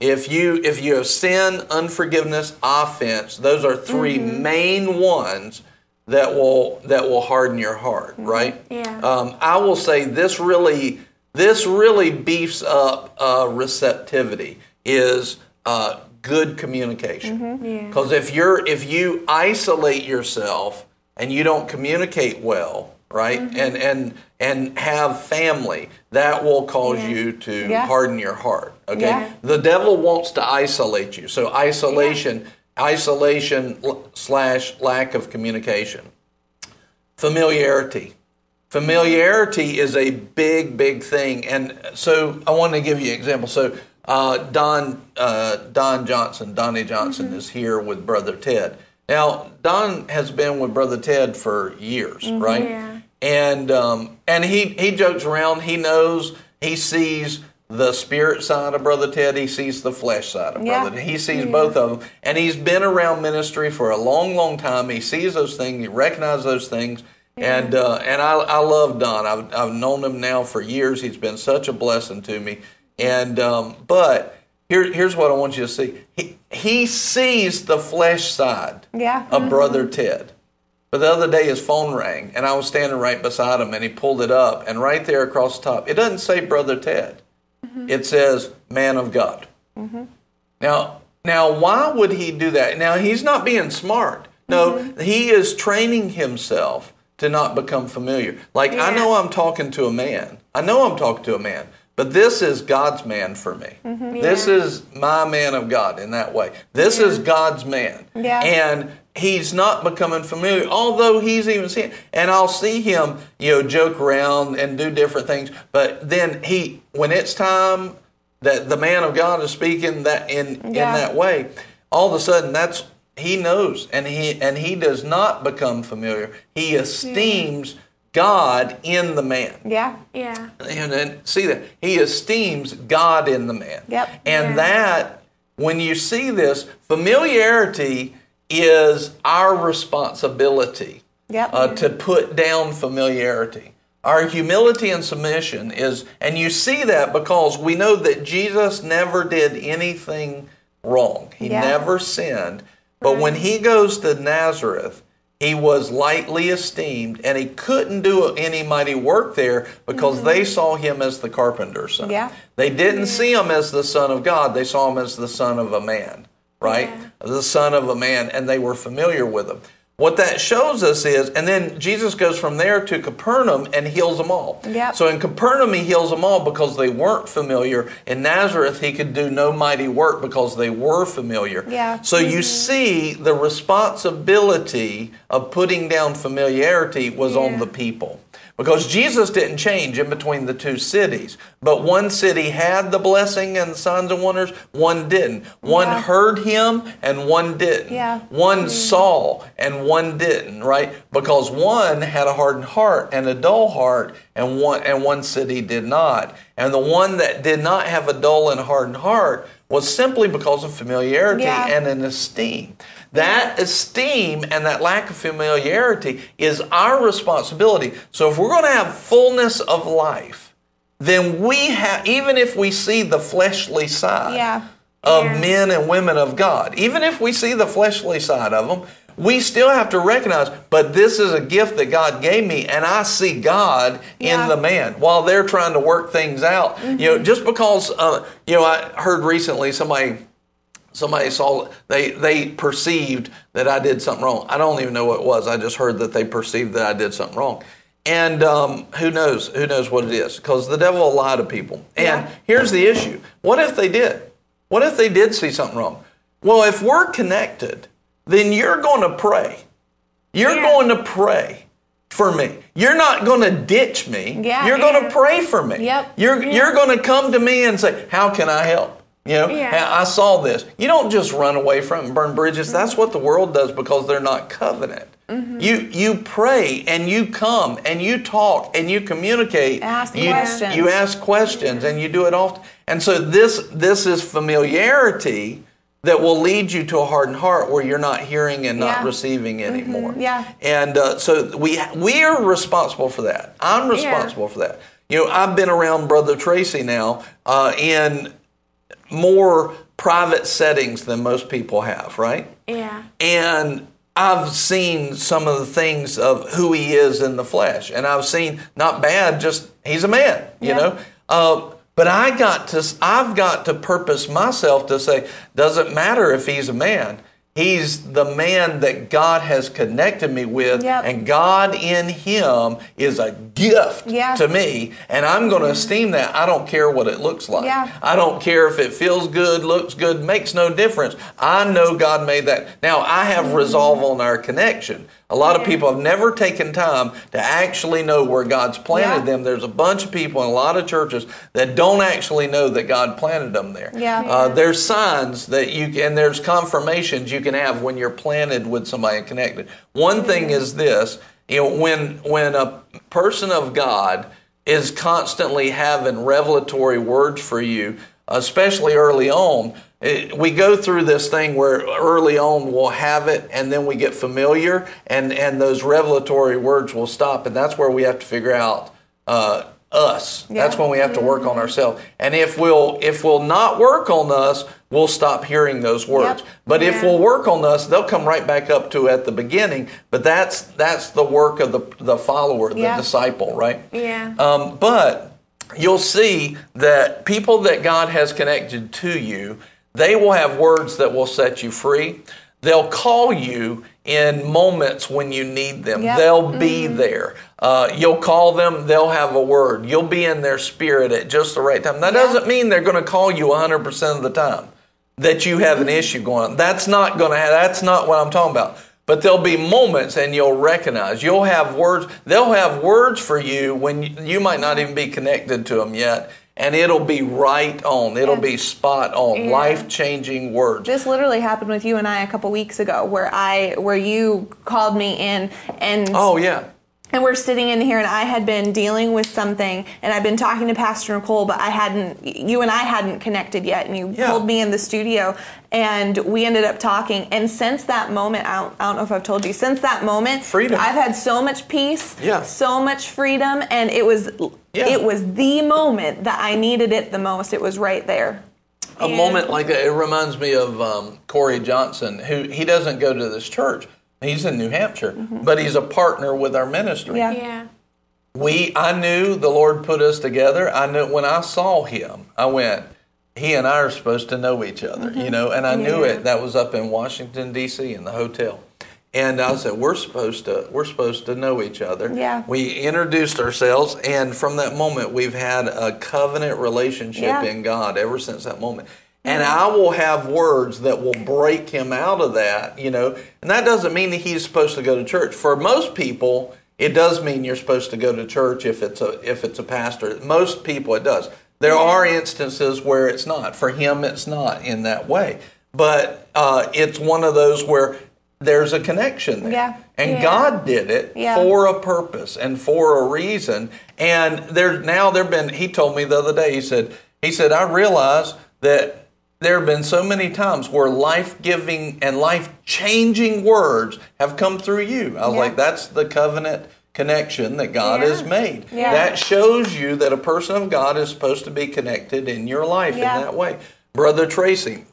If you if you have sin, unforgiveness, offense, those are 3 main ones that will that will harden your heart, right? Yeah. Um, I will say this really this really beefs up uh, receptivity is uh, good communication. Yeah. Because if you're if you isolate yourself and you don't communicate well, right, and and and have family, that will cause Yeah. you to Yeah. harden your heart. Okay, Yeah. the devil wants to isolate you. So isolation, isolation slash lack of communication, familiarity. Familiarity is a big, big thing, and so I want to give you an example. So uh, Don uh, Don Johnson, Donnie Johnson, is here with Brother Ted. Now Don has been with Brother Ted for years, right? Yeah. And um, and he he jokes around. He knows. He sees the spirit side of Brother Ted. He sees the flesh side of Yeah. Brother. Ted. He sees both of them, and he's been around ministry for a long, long time. He sees those things. He recognizes those things. And uh, and I, I love Don. I've, I've known him now for years. He's been such a blessing to me. And um, but here, here's what I want you to see. He he sees the flesh side Yeah. of Brother Ted. But the other day his phone rang and I was standing right beside him and he pulled it up and right there across the top, it doesn't say Brother Ted. Mm-hmm. It says man of God. Mm-hmm. Now, now why would he do that? Now he's not being smart. No, mm-hmm. he is training himself to not become familiar. Like I know I'm talking to a man. I know I'm talking to a man, but this is God's man for me. This Yeah. is my man of God in that way. This is God's man. Yeah. And he's not becoming familiar, although he's even seeing. And I'll see him, you know, joke around and do different things. But then he, when it's time that the man of God is speaking that in in that way, all of a sudden that's he knows, and he and he does not become familiar. He esteems God in the man. Yeah. Yeah. And then see that he esteems God in the man. Yep. And Yeah. that when you see this, familiarity is our responsibility Yep. uh, to put down familiarity. Our humility and submission is, and you see that because we know that Jesus never did anything wrong. He Yeah. never sinned. But when he goes to Nazareth, he was lightly esteemed and he couldn't do any mighty work there because they saw him as the carpenter's son. Yeah. They didn't see him as the son of God, they saw him as the son of a man, right? The son of a man, and they were familiar with him. What that shows us is, and then Jesus goes from there to Capernaum and heals them all. Yep. So in Capernaum, he heals them all because they weren't familiar. In Nazareth, he could do no mighty work because they were familiar. Yeah. So you mm-hmm. see, the responsibility of putting down familiarity was on the people. Because Jesus didn't change in between the two cities. But one city had the blessing and signs and wonders, one didn't. One Yeah. heard him and one didn't. Yeah. One hmm. saw and one didn't, right? Because one had a hardened heart and a dull heart, and one and one city did not. And the one that did not have a dull and hardened heart was simply because of familiarity Yeah. and an esteem. That esteem and that lack of familiarity is our responsibility. So if we're going to have fullness of life, then we have, even if we see the fleshly side Yeah. of Yeah. men and women of God, even if we see the fleshly side of them, we still have to recognize, but this is a gift that God gave me, and I see God Yeah. in the man while they're trying to work things out. You know, just because, uh, you know, I heard recently somebody somebody saw they they perceived that I did something wrong. I don't even know what it was. I just heard that they perceived that I did something wrong. and um, who knows? Who knows what it is? Because the devil will lie to people. And Yeah. here's the issue: What if they did? What if they did see something wrong? Well, if we're connected, then you're going to pray. You're Yeah. going to pray for me. You're not going to ditch me. Yeah. You're going to pray for me. Yep. You're you're going to come to me and say, "How can I help?" You know, Yeah. "Hey, I saw this. You don't just run away from it and burn bridges. That's what the world does because they're not covenant. Mm-hmm. You you pray and you come and you talk and you communicate. Ask you, questions. You ask questions and you do it often. And so this this is familiarity that will lead you to a hardened heart where you're not hearing and not Yeah. Mm-hmm. receiving anymore. Yeah. And uh, so we we are responsible for that. I'm responsible for that. You know, I've been around Brother Tracy now uh, in more private settings than most people have, right? Yeah. And I've seen some of the things of who he is in the flesh, and I've seen not bad, just he's a man, you Yeah. know. Uh, but I got to, I've got to purpose myself to say, doesn't matter if he's a man. He's the man that God has connected me with, Yep. and God in him is a gift Yeah. to me, and I'm going to mm-hmm. esteem that. I don't care what it looks like. Yeah. I don't care if it feels good, looks good, makes no difference. I know God made that. Now, I have mm-hmm. resolve on our connection. A lot of people have never taken time to actually know where God's planted Yeah. them. There's a bunch of people in a lot of churches that don't actually know that God planted them there. Yeah. Uh, there's signs that you can, and there's confirmations you can have when you're planted with somebody and connected. One thing is this, you know, when when a person of God is constantly having revelatory words for you, especially early on. It, we go through this thing where early on we'll have it and then we get familiar and, and those revelatory words will stop and that's where we have to figure out uh, us. That's when we have to work on ourselves. And if we'll if we'll not work on us, we'll stop hearing those words. Yep. But if we'll work on us, they'll come right back up to at the beginning. But that's that's the work of the the follower, the Yeah. disciple, right? Yeah. Um, but you'll see that people that God has connected to you, they will have words that will set you free. They'll call you in moments when you need them. Yep. They'll be there. Uh, you'll call them, they'll have a word. You'll be in their spirit at just the right time. That Yeah. doesn't mean they're going to call you 100% of the time that you have an issue going on. That's not going to have, that's not what I'm talking about. But there'll be moments and you'll recognize. You'll have words, they'll have words for you when you, you might not even be connected to them yet. And it'll be right on. It'll Yeah. be spot on. Yeah. Life changing words. This literally happened with you and I a couple weeks ago, where I where you called me in and Oh, yeah. and we're sitting in here and I had been dealing with something and I've been talking to Pastor Nicole, but I hadn't you and I hadn't connected yet and you Yeah. pulled me in the studio and we ended up talking and since that moment I don't, I don't know if I've told you since that moment Freedom. I've had so much peace Yeah. so much freedom and it was Yeah. it was the moment that I needed it the most it was right there a Yeah. moment like that. It reminds me of um, Corey Johnson, who he doesn't go to this church. He's in New Hampshire, but he's a partner with our ministry. Yeah. yeah. We, I knew the Lord put us together. I knew when I saw him, I went, he and I are supposed to know each other, you know, and I knew it. That was up in Washington D.C. in the hotel. And I said, "We're supposed to, we're supposed to know each other." Yeah. We introduced ourselves, and from that moment, we've had a covenant relationship Yeah. in God ever since that moment. And I will have words that will break him out of that, you know. And that doesn't mean that he's supposed to go to church. For most people, it does mean you're supposed to go to church if it's a if it's a pastor. Most people, it does. There are instances where it's not. For him, it's not in that way. But uh, it's one of those where there's a connection there. Yeah. And Yeah. God did it Yeah. for a purpose and for a reason. And there now there've been he told me the other day, he said, he said, I realize that there have been so many times where life-giving and life-changing words have come through you. I was like, that's the covenant connection that God has made. That shows you that a person of God is supposed to be connected in your life in that way. Brother Tracy,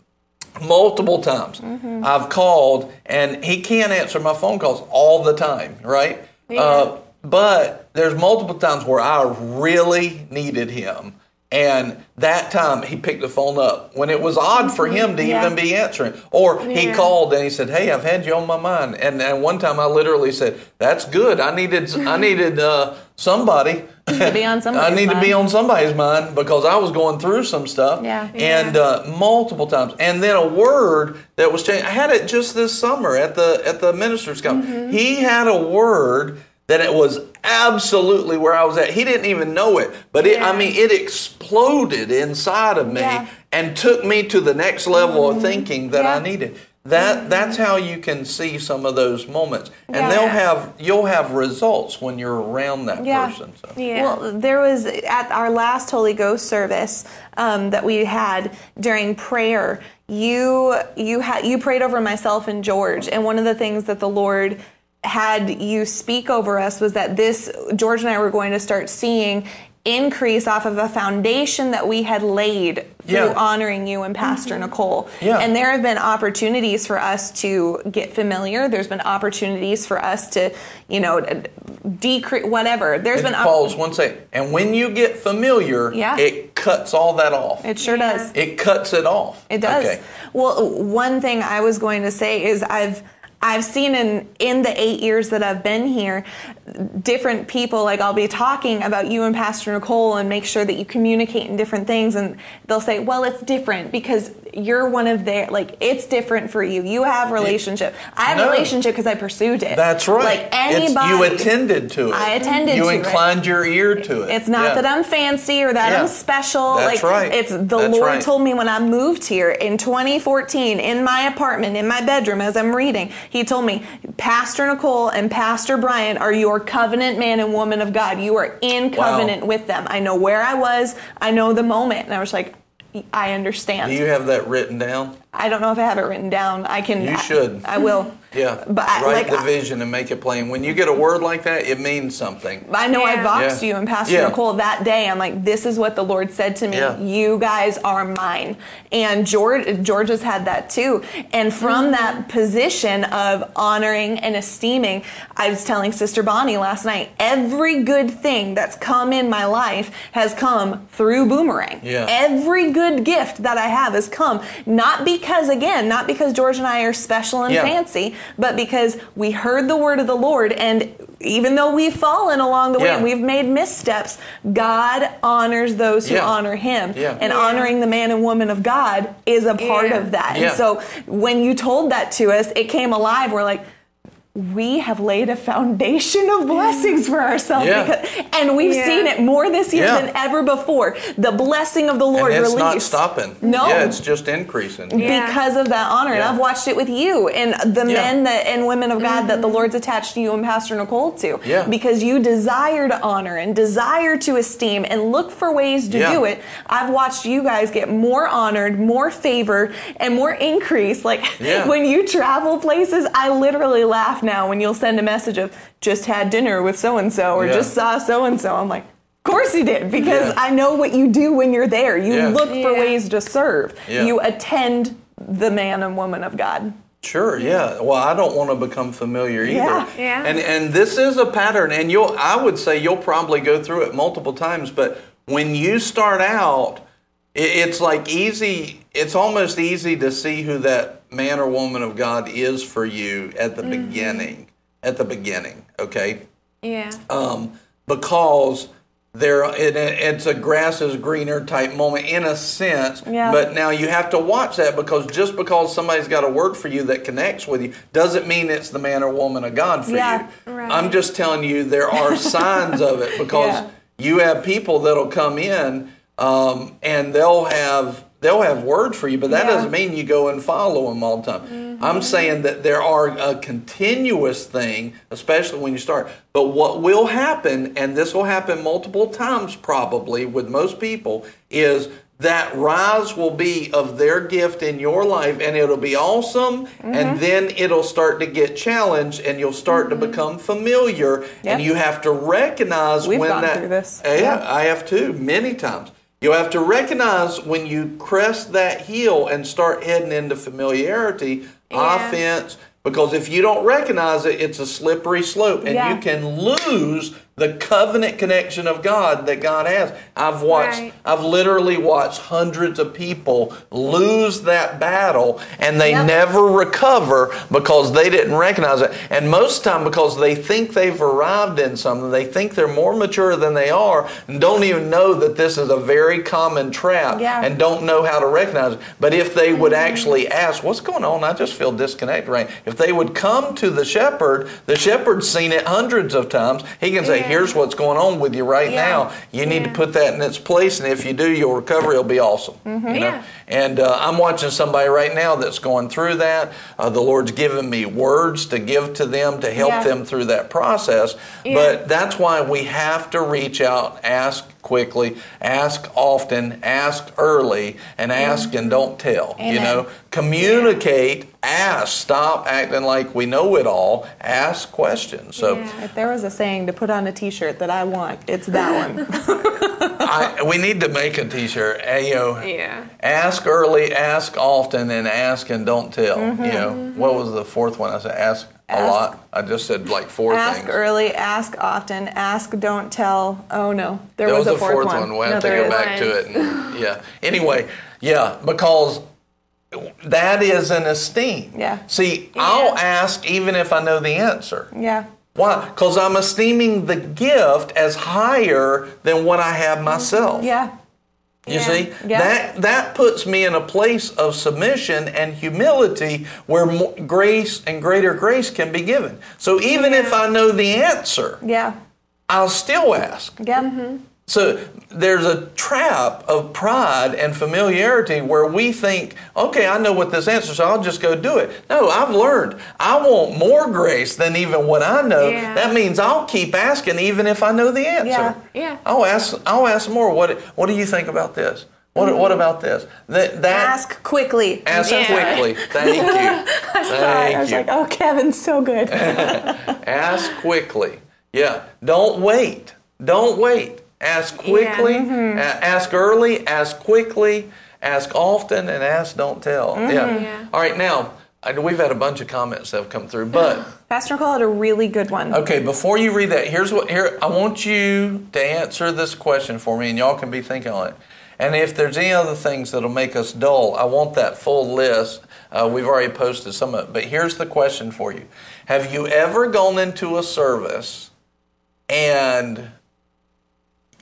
multiple times Mm-hmm. I've called and he can't answer my phone calls all the time, right? Yeah. Uh, but there's multiple times where I really needed him And that time he picked the phone up when it was odd for him to Yeah. even be answering. Or he called and he said, "Hey, I've had you on my mind." And and one time I literally said, "That's good. I needed I (laughs) needed uh, somebody To be on (laughs) somebody's I need to be on somebody's mind because I was going through some stuff. Yeah. And uh, multiple times, and then a word that was changed. I had it just this summer at the at the ministers' conference. Mm-hmm. He had a word that it was absolutely where I was at. He didn't even know it, but it, I mean, it exploded inside of me Yeah. Mm-hmm. and took me to the next level of thinking that I needed. That that's how you can see some of those moments, and Yeah. they'll have you'll have results when you're around that Yeah. person. So. Yeah. Well, there was at our last Holy Ghost service um, that we had during prayer. You you had you prayed over myself and George, and one of the things that the Lord had you speak over us was that this George and I were going to start seeing increase off of a foundation that we had laid through Yeah. honoring you and Pastor mm-hmm. Nicole. Yeah. And there have been opportunities for us to get familiar. There's been opportunities for us to, you know, decrease whatever. There's And been op- pause one second. And when you get familiar, Yeah. it cuts all that off. It sure Yeah. does. It cuts it off. It does. Okay. Well, one thing I was going to say is I've I've seen in in the eight years that I've been here, different people like I'll be talking about you and Pastor Nicole and make sure that you communicate in different things, and they'll say, "Well, it's different because you're one of their like it's different for you. You have relationship. I have No. relationship because I pursued it. That's right. Like It's- anybody, you attended to it. I attended You to it. You inclined your ear to it. It's not Yeah. that I'm fancy or that Yeah. I'm special. That's like right. it's the That's Lord right. told me when I moved here in 2014 in my apartment in my bedroom as I'm reading. He told me, "Pastor Nicole and Pastor Brian are your covenant man and woman of God. You are in Wow. covenant with them. I know where I was. I know the moment." And I was like, "I understand." Do you have that written down? I don't know if I have it written down. I can. You should. I, will. Yeah. But I, Write like, the vision and make it plain. When you get a word like that, it means something. I know I boxed Yeah. you and Pastor Yeah. Nicole that day. I'm like, this is what the Lord said to me. Yeah. You guys are mine. And George, George has had that too. And from mm-hmm. that position of honoring and esteeming, I was telling Sister Bonnie last night, every good thing that's come in my life has come through Boomerang. Yeah. Every good gift that I have has come, not because, again, not because George and I are special and Yeah. fancy, but because we heard the word of the Lord. And even though we've fallen along the way Yeah. and we've made missteps, God honors those who Yeah. honor Him. Yeah. And Yeah. honoring the man and woman of God is a part Yeah. of that. Yeah. And so when you told that to us, it came alive. We're like, we have laid a foundation of blessings for ourselves Yeah. because, and we've Yeah. seen it more this year Yeah. than ever before the blessing of the lord and it's released not stopping. No. Yeah, it's just increasing. Yeah. because of that honor. And I've watched it with you and the Yeah. men that and women of God that the mm-hmm. Lord's attached to you and Pastor Nicole to. Yeah. Because you desire to honor and desire to esteem and look for ways to Yeah. do it. I've watched you guys get more honored, more favor, and more increase. Like Yeah. (laughs) when you travel places, I literally laugh now when you'll send a message of just had dinner with so and so or Yeah. just saw so and so. I'm like, of course he did, because Yeah. I know what you do when you're there. You Yeah. look for Yeah. ways to serve. Yeah. You attend the man and woman of God. Sure, yeah. Well, I don't want to become familiar either. Yeah. Yeah. And and this is a pattern and you'll I would say you'll probably go through it multiple times, but when you start out, it's like easy it's almost easy to see who that man or woman of God is for you at the beginning. At the beginning, okay? Yeah. um, because there it, it's a grass is greener type moment in a sense. Yeah. But now you have to watch that because just because somebody's got a word for you that connects with you doesn't mean it's the man or woman of God for Yeah. you. Right. I'm just telling you there are (laughs) signs of it because Yeah. you have people that'll come in um, and they'll have they'll have word for you, but that Yeah. doesn't mean you go and follow them all the time. I'm saying that there are a continuous thing, especially when you start. But what will happen, and this will happen multiple times probably with most people, is that rise will be of their gift in your life and it'll be awesome Mm-hmm. and then it'll start to get challenged and you'll start to become familiar Yep. and you have to recognize We've when that through this. yeah, Yeah. I have too, many times. You have to recognize when you crest that hill and start heading into familiarity, Yeah. offense, Because if you don't recognize it, it's a slippery slope and Yeah. you can lose the covenant connection of God that God has. I've watched, Right. I've literally watched hundreds of people lose that battle and they Yep. never recover because they didn't recognize it. And most of the time because they think they've arrived in something, they think they're more mature than they are and don't even know that this is a very common trap Yeah. and don't know how to recognize it. But if they would mm-hmm. actually ask, What's going on? I just feel disconnected. Right? If they would come to the shepherd, the shepherd's seen it hundreds of times. He can say. Here's what's going on with you right Yeah. now. You need to put that in its place, and if you do, your recovery will be awesome. Mm-hmm. You know? Yeah. And uh, I'm watching somebody right now that's going through that. Uh, the Lord's given me words to give to them to help Yeah. them through that process. Yeah. But that's why we have to reach out, ask quickly, ask often, ask early, and ask and don't tell. You know, communicate, ask, stop acting like we know it all, ask questions. So Yeah. If there was a saying to put on a T-shirt that I want, it's that one. (laughs) I, we need to make a T-shirt. Hey, you Yeah. ask early, ask often, and ask and don't tell. Mm-hmm. You know, what was the fourth one? I said ask, a lot. I just said like four ask things. Ask early, ask often, ask don't tell. Oh no, there, There was, was, a a fourth, one. We'll No, have to go is. back to it. And, (laughs) yeah. Anyway, yeah, because that is an esteem. Yeah. See, I'll ask even if I know the answer. Yeah, Why? Because I'm esteeming the gift as higher than what I have mm-hmm. myself. yeah, You Yeah. see, Yeah. that that puts me in a place of submission and humility where more, grace and greater grace can be given. So even if I know the answer, yeah, I'll still ask. yeah. Mm-hmm. So there's a trap of pride and familiarity where we think, okay, I know what this answer, is, so I'll just go do it. No, I've learned I want more grace than even what I know. Yeah. That means I'll keep asking even if I know the answer. Yeah. Yeah. I'll ask. I'll ask more. What What do you think about this? What What mm-hmm. about this? That that Ask quickly. ask Yeah. quickly. Thank you. (laughs) I Thank was you. like, oh, Kevin's so good. (laughs) Ask quickly. Yeah. Don't wait. Don't wait. Ask quickly. Mm-hmm. a- ask early. Ask quickly. Ask often, and ask don't tell. Mm-hmm. Yeah. Yeah. All right. Now we've had a bunch of comments that have come through, but. (sighs) Pastor Nicole had a really good one. Okay, before you read that, here's what here I want you to answer this question for me, and y'all can be thinking on it. And if there's any other things that'll make us dull, I want that full list. Uh, we've already posted some of it, but here's the question for you: Have you ever gone into a service and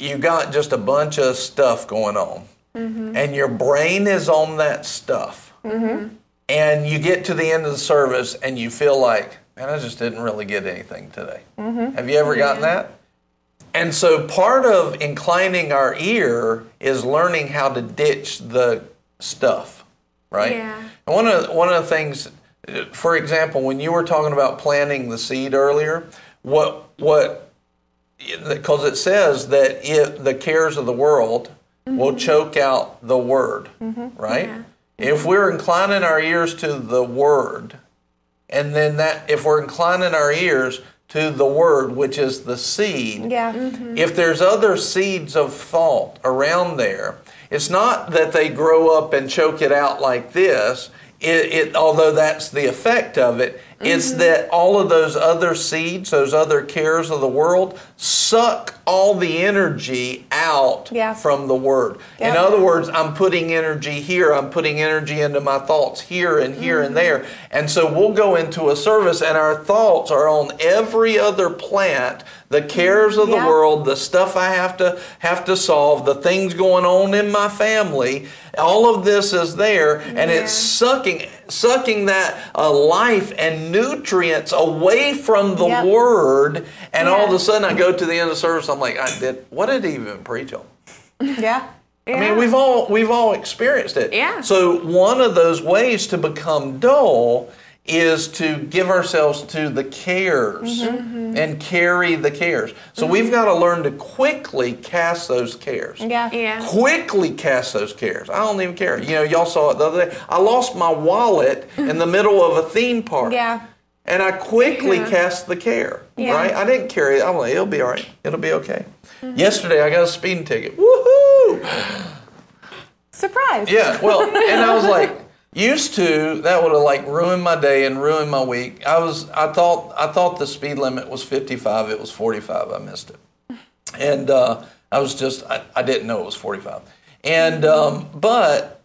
you got just a bunch of stuff going on, mm-hmm. and your brain is on that stuff? Mm-hmm. and you get to the end of the service and you feel like, man, I just didn't really get anything today. Mm-hmm. Have you ever gotten that? And so part of inclining our ear is learning how to ditch the stuff, right? Yeah. And one of one of the things, for example, when you were talking about planting the seed earlier, what what because it says that it, the cares of the world will mm-hmm. choke out the word, mm-hmm. right? Yeah. If we're inclining our ears to the word, and then that if we're inclining our ears to the word, which is the seed, Yeah. Mm-hmm. if there's other seeds of thought around there, it's not that they grow up and choke it out like this. It, it although that's the effect of it, it's that all of those other seeds, those other cares of the world, suck all the energy out Yeah. from the word. In other words, I'm putting energy here, I'm putting energy into my thoughts here and here and mm-hmm. there. And so we'll go into a service and our thoughts are on every other plant, the cares of the Yeah. world, the stuff I have to have to solve, the things going on in my family. All of this is there and it's sucking sucking that uh, life and nutrients away from the Yep. word and all of a sudden I go to the end of service I'm like I did what did he even preach on? (laughs) Yeah. I mean, we've all we've all experienced it. Yeah. So one of those ways to become dull is to give ourselves to the cares Mm-hmm. and carry the cares. So we've got to learn to quickly cast those cares. Yeah. Yeah. Quickly cast those cares. I don't even care. You know, y'all saw it the other day. I lost my wallet in the middle of a theme park. Yeah. And I quickly Yeah. cast the care. Yeah. Right? I didn't carry it. I'm like, it'll be all right. It'll be okay. Mm-hmm. Yesterday I got a speeding ticket. Woohoo! Surprise. Yeah, well, and I was like, Used to that would have like ruined my day and ruined my week. I was I thought I thought the speed limit was 55. It was 45. I missed it, and uh, I was just I, I didn't know it was 45. And um, but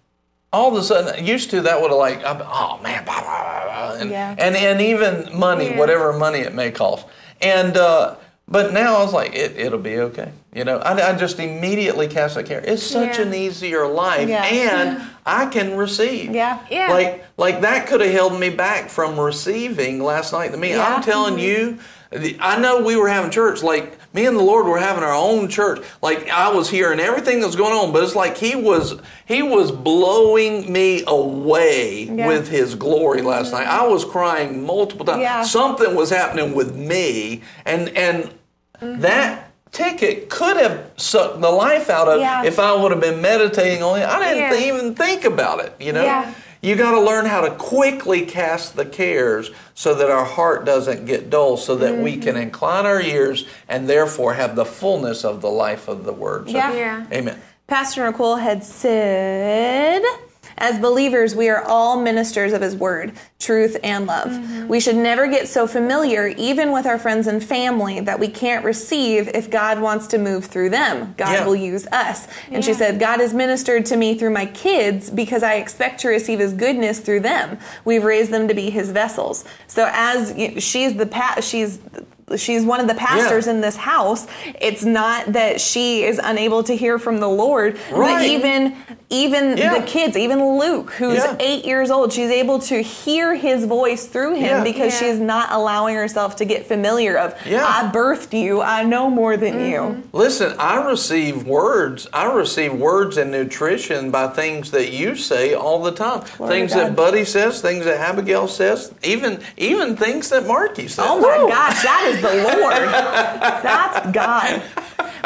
all of a sudden, used to that would have like oh man, blah, blah, blah, and, Yeah. and and even money, Yeah. whatever money it may cost, and. Uh, but now I was like, it, it'll be okay. You know, I, I just immediately cast that care. It's such Yeah. an easier life, Yeah. and I can receive. Yeah. Yeah. Like, like that could have held me back from receiving last night. I mean, Yeah. I'm telling mm-hmm. you, I know we were having church. Like me and the Lord were having our own church. Like I was hearing everything that was going on, but it's like He was He was blowing me away Yeah. with His glory last night. Mm-hmm. I was crying multiple times. Yeah. Something was happening with me, and and that ticket could have sucked the life out of Yeah. if I would have been meditating on it. I didn't Yeah. th- even think about it. You know. Yeah. You got to learn how to quickly cast the cares so that our heart doesn't get dull, so that we Mm-hmm. can incline our ears and therefore have the fullness of the life of the Word. So, Yeah. Yeah. Amen. Pastor Nicole had said, as believers, we are all ministers of His Word, truth, and love. Mm-hmm. We should never get so familiar, even with our friends and family, that we can't receive if God wants to move through them. God Yeah. will use us. And she said, God has ministered to me through my kids because I expect to receive His goodness through them. We've raised them to be His vessels. So as she's the pa- she's she's one of the pastors Yeah. in this house. It's not that she is unable to hear from the Lord, but Right. even even Yeah. the kids, even Luke, who's Yeah. eight years old, she's able to hear his voice through him Yeah. because Yeah. she's not allowing herself to get familiar of Yeah. I birthed you, I know more than mm-hmm. you. Listen, I receive words. I receive words and nutrition by things that you say all the time. Glory things that Buddy says, things that Abigail says, even even things that Marky says. Oh my gosh, that is the Lord. That's God.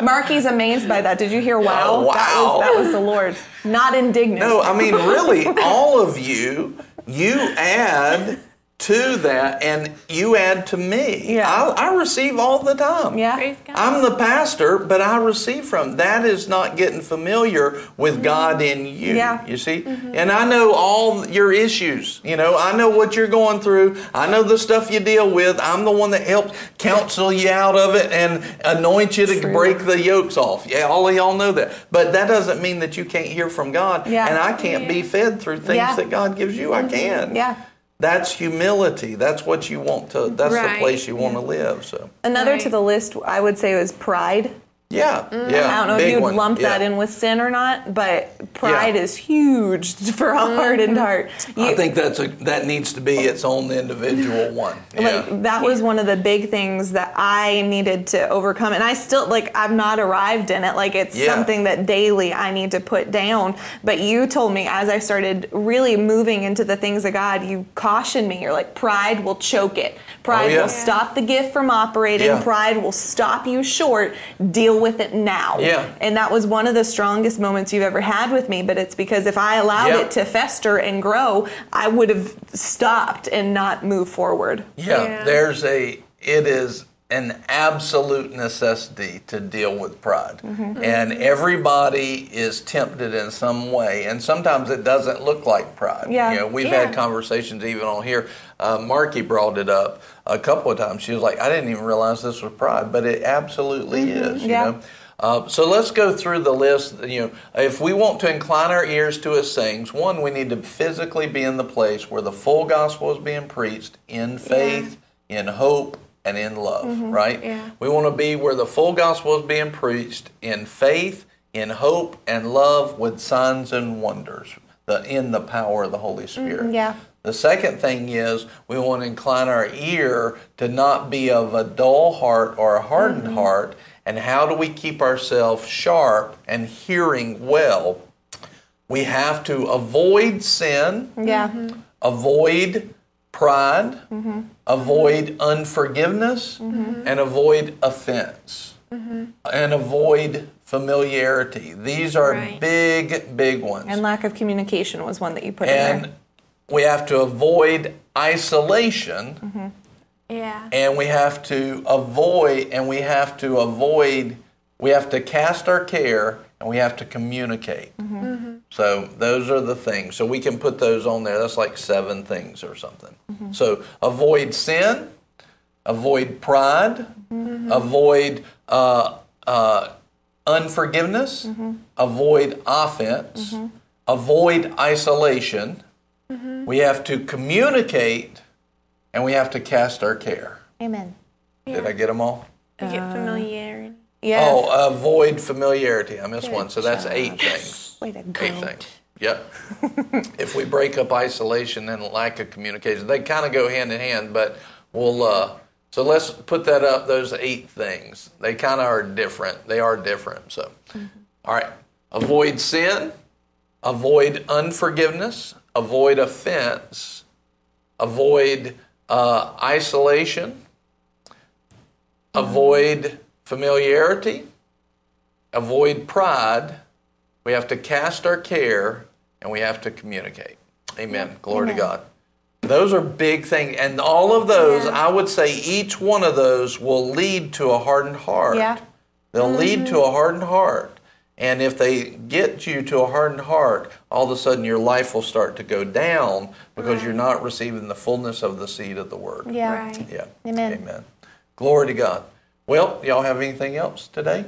Marky's amazed by that. Did you hear wow? Oh, wow. That was that was the Lord. Not indignant. No, I mean, really, all of you, you add to that and you add to me. Yeah. I, I receive all the time. Yeah. God. I'm the pastor, but I receive from. That is not getting familiar with God in you. Mm-hmm. Yeah. Mm-hmm. You see? And I know all your issues. You know, I know what you're going through. I know the stuff you deal with. I'm the one that helps counsel you out of it and anoint you to True. break the yokes off. Yeah, all of y'all know that. But that doesn't mean that you can't hear from God. Yeah. And I can't be fed through things Yeah. that God gives you. I can. Yeah. That's humility. That's what you want to. That's the place you want to live. So. Another Right. to the list I would say is pride. Yeah, yeah. Mm-hmm. I don't know if you'd one. lump that in with sin or not, but pride Yeah. is huge (laughs) for a hardened heart. I think that's a that needs to be its own individual (laughs) one. Yeah. Like that was one of the big things that I needed to overcome, and I still like I've not arrived in it. Like it's Yeah. something that daily I need to put down. But you told me as I started really moving into the things of God, you cautioned me. You're like, pride will choke it. Pride Oh, yeah. will stop the gift from operating. Yeah. Pride will stop you short. Deal with it now. Yeah. And that was one of the strongest moments you've ever had with me. But it's because if I allowed Yeah. it to fester and grow, I would have stopped and not moved forward. Yeah, Yeah. there's a, it is an absolute necessity to deal with pride. Mm-hmm. And everybody is tempted in some way. And sometimes it doesn't look like pride. Yeah. You know, we've Yeah. had conversations even on here. Uh, Marky brought it up a couple of times. She was like, I didn't even realize this was pride, but it absolutely is. You Yeah. know? Uh, so let's go through the list. You know, if we want to incline our ears to His sayings, one, we need to physically be in the place where the full gospel is being preached in faith, in hope, and in love. Mm-hmm. Right? Yeah. We want to be where the full gospel is being preached in faith, in hope, and love, with signs and wonders. The in the power of the Holy mm, Spirit. yeah. The second thing is we want to incline our ear to not be of a dull heart or a hardened mm-hmm. heart. And how do we keep ourselves sharp and hearing well? We have to avoid sin, Yeah. avoid pride, mm-hmm. Avoid unforgiveness, mm-hmm. and avoid offense, mm-hmm. and avoid familiarity. These are Right. big, big ones. And lack of communication was one that you put in and there. we have to avoid isolation mm-hmm. Yeah. and we have to avoid and we have to avoid we have to cast our care, and we have to communicate. Mm-hmm. So those are the things. So we can put those on there. That's like seven things or something. Mm-hmm. So avoid sin, avoid pride, mm-hmm. avoid uh, uh, unforgiveness, mm-hmm. avoid offense, mm-hmm. avoid isolation. Mm-hmm. We have to communicate, and we have to cast our care. Amen. Did I get them all? Uh, get familiarity. Yes. Oh, avoid familiarity. I missed Good one. So that's job. eight things. Way to go. Eight things. Yep. if we break up isolation and lack of communication, they kind of go hand in hand, but we'll. Uh, so let's put that up. Those eight things. They kind of are different. They are different. So, mm-hmm. all right. Avoid sin. Avoid unforgiveness. Avoid offense. Avoid uh, isolation. Mm-hmm. Avoid familiarity, avoid pride, we have to cast our care, and we have to communicate. Amen. Glory Amen. to God. Those are big things. And all of those, yeah. I would say each one of those will lead to a hardened heart. Yeah. They'll mm-hmm. lead to a hardened heart. And if they get you to a hardened heart, all of a sudden your life will start to go down because right. you're not receiving the fullness of the seed of the word. Yeah. Right. Yeah. Amen. Amen. Glory to God. Well, y'all have anything else today?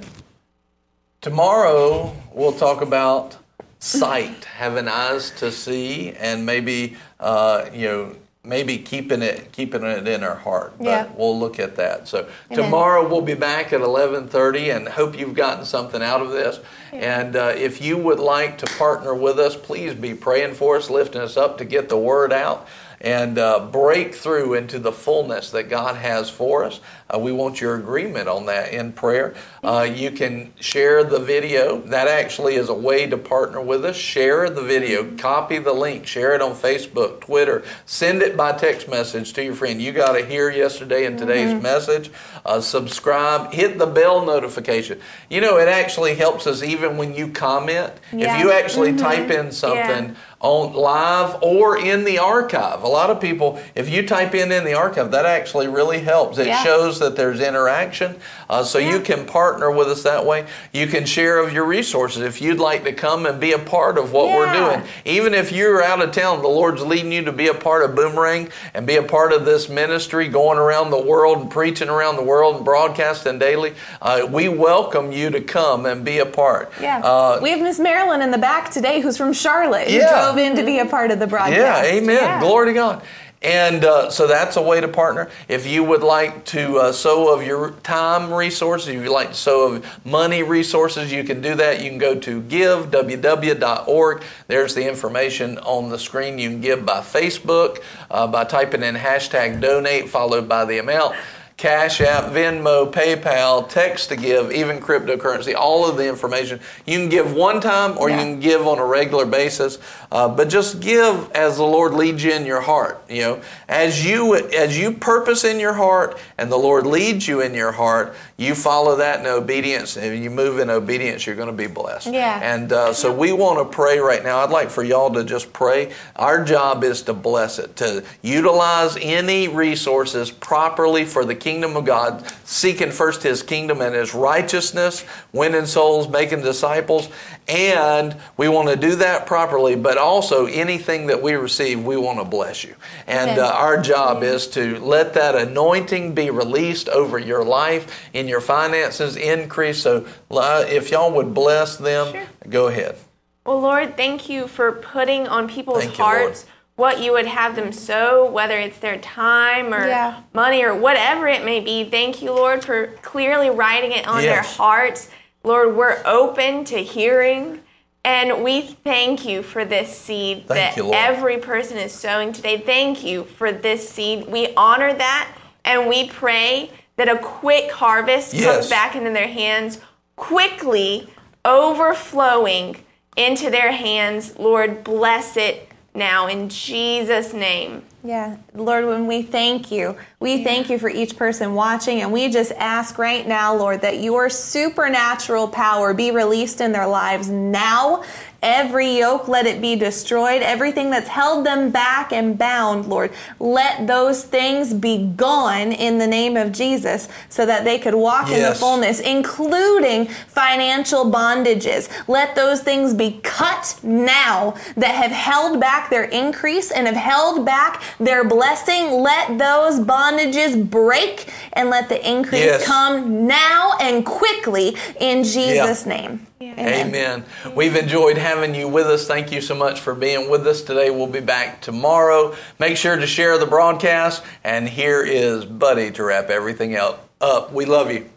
Tomorrow we'll talk about sight, (laughs) having eyes to see, and maybe uh, you know maybe keeping it keeping it in our heart. But yeah. we'll look at that. So Amen. tomorrow we'll be back at eleven thirty, and hope you've gotten something out of this. Yeah. And uh, if you would like to partner with us, please be praying for us, lifting us up to get the word out and uh, break through into the fullness that God has for us. Uh, we want your agreement on that in prayer. Uh, you can share the video. That actually is a way to partner with us. Share the video, copy the link, share it on Facebook, Twitter, send it by text message to your friend. You got to hear yesterday and today's mm-hmm. message. Uh, subscribe, hit the bell notification. You know, it actually helps us even when you comment. Yeah. If you actually mm-hmm. type in something, yeah on live or in the archive. A lot of people, if you type in in the archive, that actually really helps. It yeah. shows that there's interaction. Uh, so yeah. you can partner with us that way. You can share of your resources if you'd like to come and be a part of what yeah. we're doing. Even if you're out of town, the Lord's leading you to be a part of Boomerang and be a part of this ministry, going around the world and preaching around the world and broadcasting daily. Uh, we welcome you to come and be a part. Yeah. Uh, we have Miss Marilyn in the back today who's from Charlotte. Yeah in to be a part of the broadcast. Yeah, amen. Yeah. Glory to God. And uh, so that's a way to partner. If you would like to uh, sow of your time resources, if you'd like to sow of money resources, you can do that. You can go to giveww.org. There's the information on the screen. You can give by Facebook uh, by typing in hashtag donate followed by the amount. Cash App, Venmo, PayPal, text to give, even cryptocurrency, all of the information. You can give one time or yeah. you can give on a regular basis, uh, but just give as the Lord leads you in your heart. You know, as you as you purpose in your heart and the Lord leads you in your heart, you follow that in obedience, and you move in obedience, you're going to be blessed. Yeah. And uh, so we want to pray right now. I'd like for y'all to just pray. Our job is to bless it, to utilize any resources properly for the kingdom of God, seeking first His kingdom and His righteousness, winning souls, making disciples. And we want to do that properly, but also anything that we receive, we want to bless you. And uh, our job is to let that anointing be released over your life, in your finances, increase. So if y'all would bless them, sure. go ahead. Well, Lord, thank you for putting on people's thank hearts. You, what you would have them sow, whether it's their time or yeah. money or whatever it may be. Thank you, Lord, for clearly writing it on yes. their hearts. Lord, we're open to hearing. And we thank you for this seed thank that you, every person is sowing today. Thank you for this seed. We honor that and we pray that a quick harvest yes. comes back into their hands, quickly overflowing into their hands. Lord, bless it now in Jesus' name. Yeah, Lord, when we thank you, we yeah. thank you for each person watching, and we just ask right now, Lord, that your supernatural power be released in their lives now Every yoke, let it be destroyed. Everything that's held them back and bound, Lord, let those things be gone in the name of Jesus so that they could walk yes. in the fullness, including financial bondages. Let those things be cut now that have held back their increase and have held back their blessing. Let those bondages break and let the increase yes. come now and quickly in Jesus' yeah. name. Amen. Amen. We've enjoyed having you with us. Thank you so much for being with us today. We'll be back tomorrow. Make sure to share the broadcast. And here is Buddy to wrap everything up. We love you.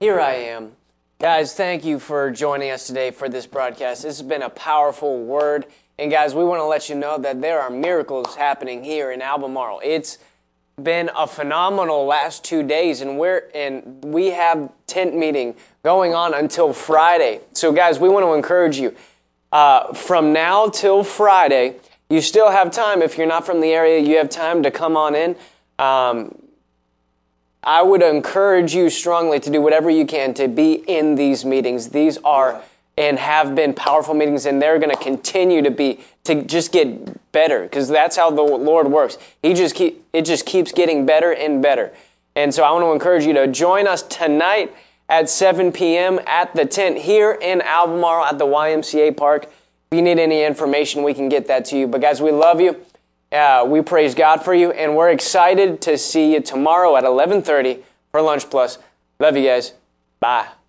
Here I am. Guys, thank you for joining us today for this broadcast. This has been a powerful word. And guys, we want to let you know that there are miracles happening here in Albemarle. It's been a phenomenal last two days, and we're and we have tent meeting going on until Friday. So, guys, we want to encourage you. Uh, from now till Friday, you still have time. If you're not from the area, you have time to come on in. Um, I would encourage you strongly to do whatever you can to be in these meetings. These are and have been powerful meetings, and they're going to continue to be to just get better because that's how the Lord works. He just keep it just keeps getting better and better. And so I want to encourage you to join us tonight at 7 p.m. at the tent here in Albemarle at the YMCA Park. If you need any information, we can get that to you. But guys, we love you. Uh, we praise God for you, and we're excited to see you tomorrow at 11:30 for Lunch Plus. Love you guys. Bye.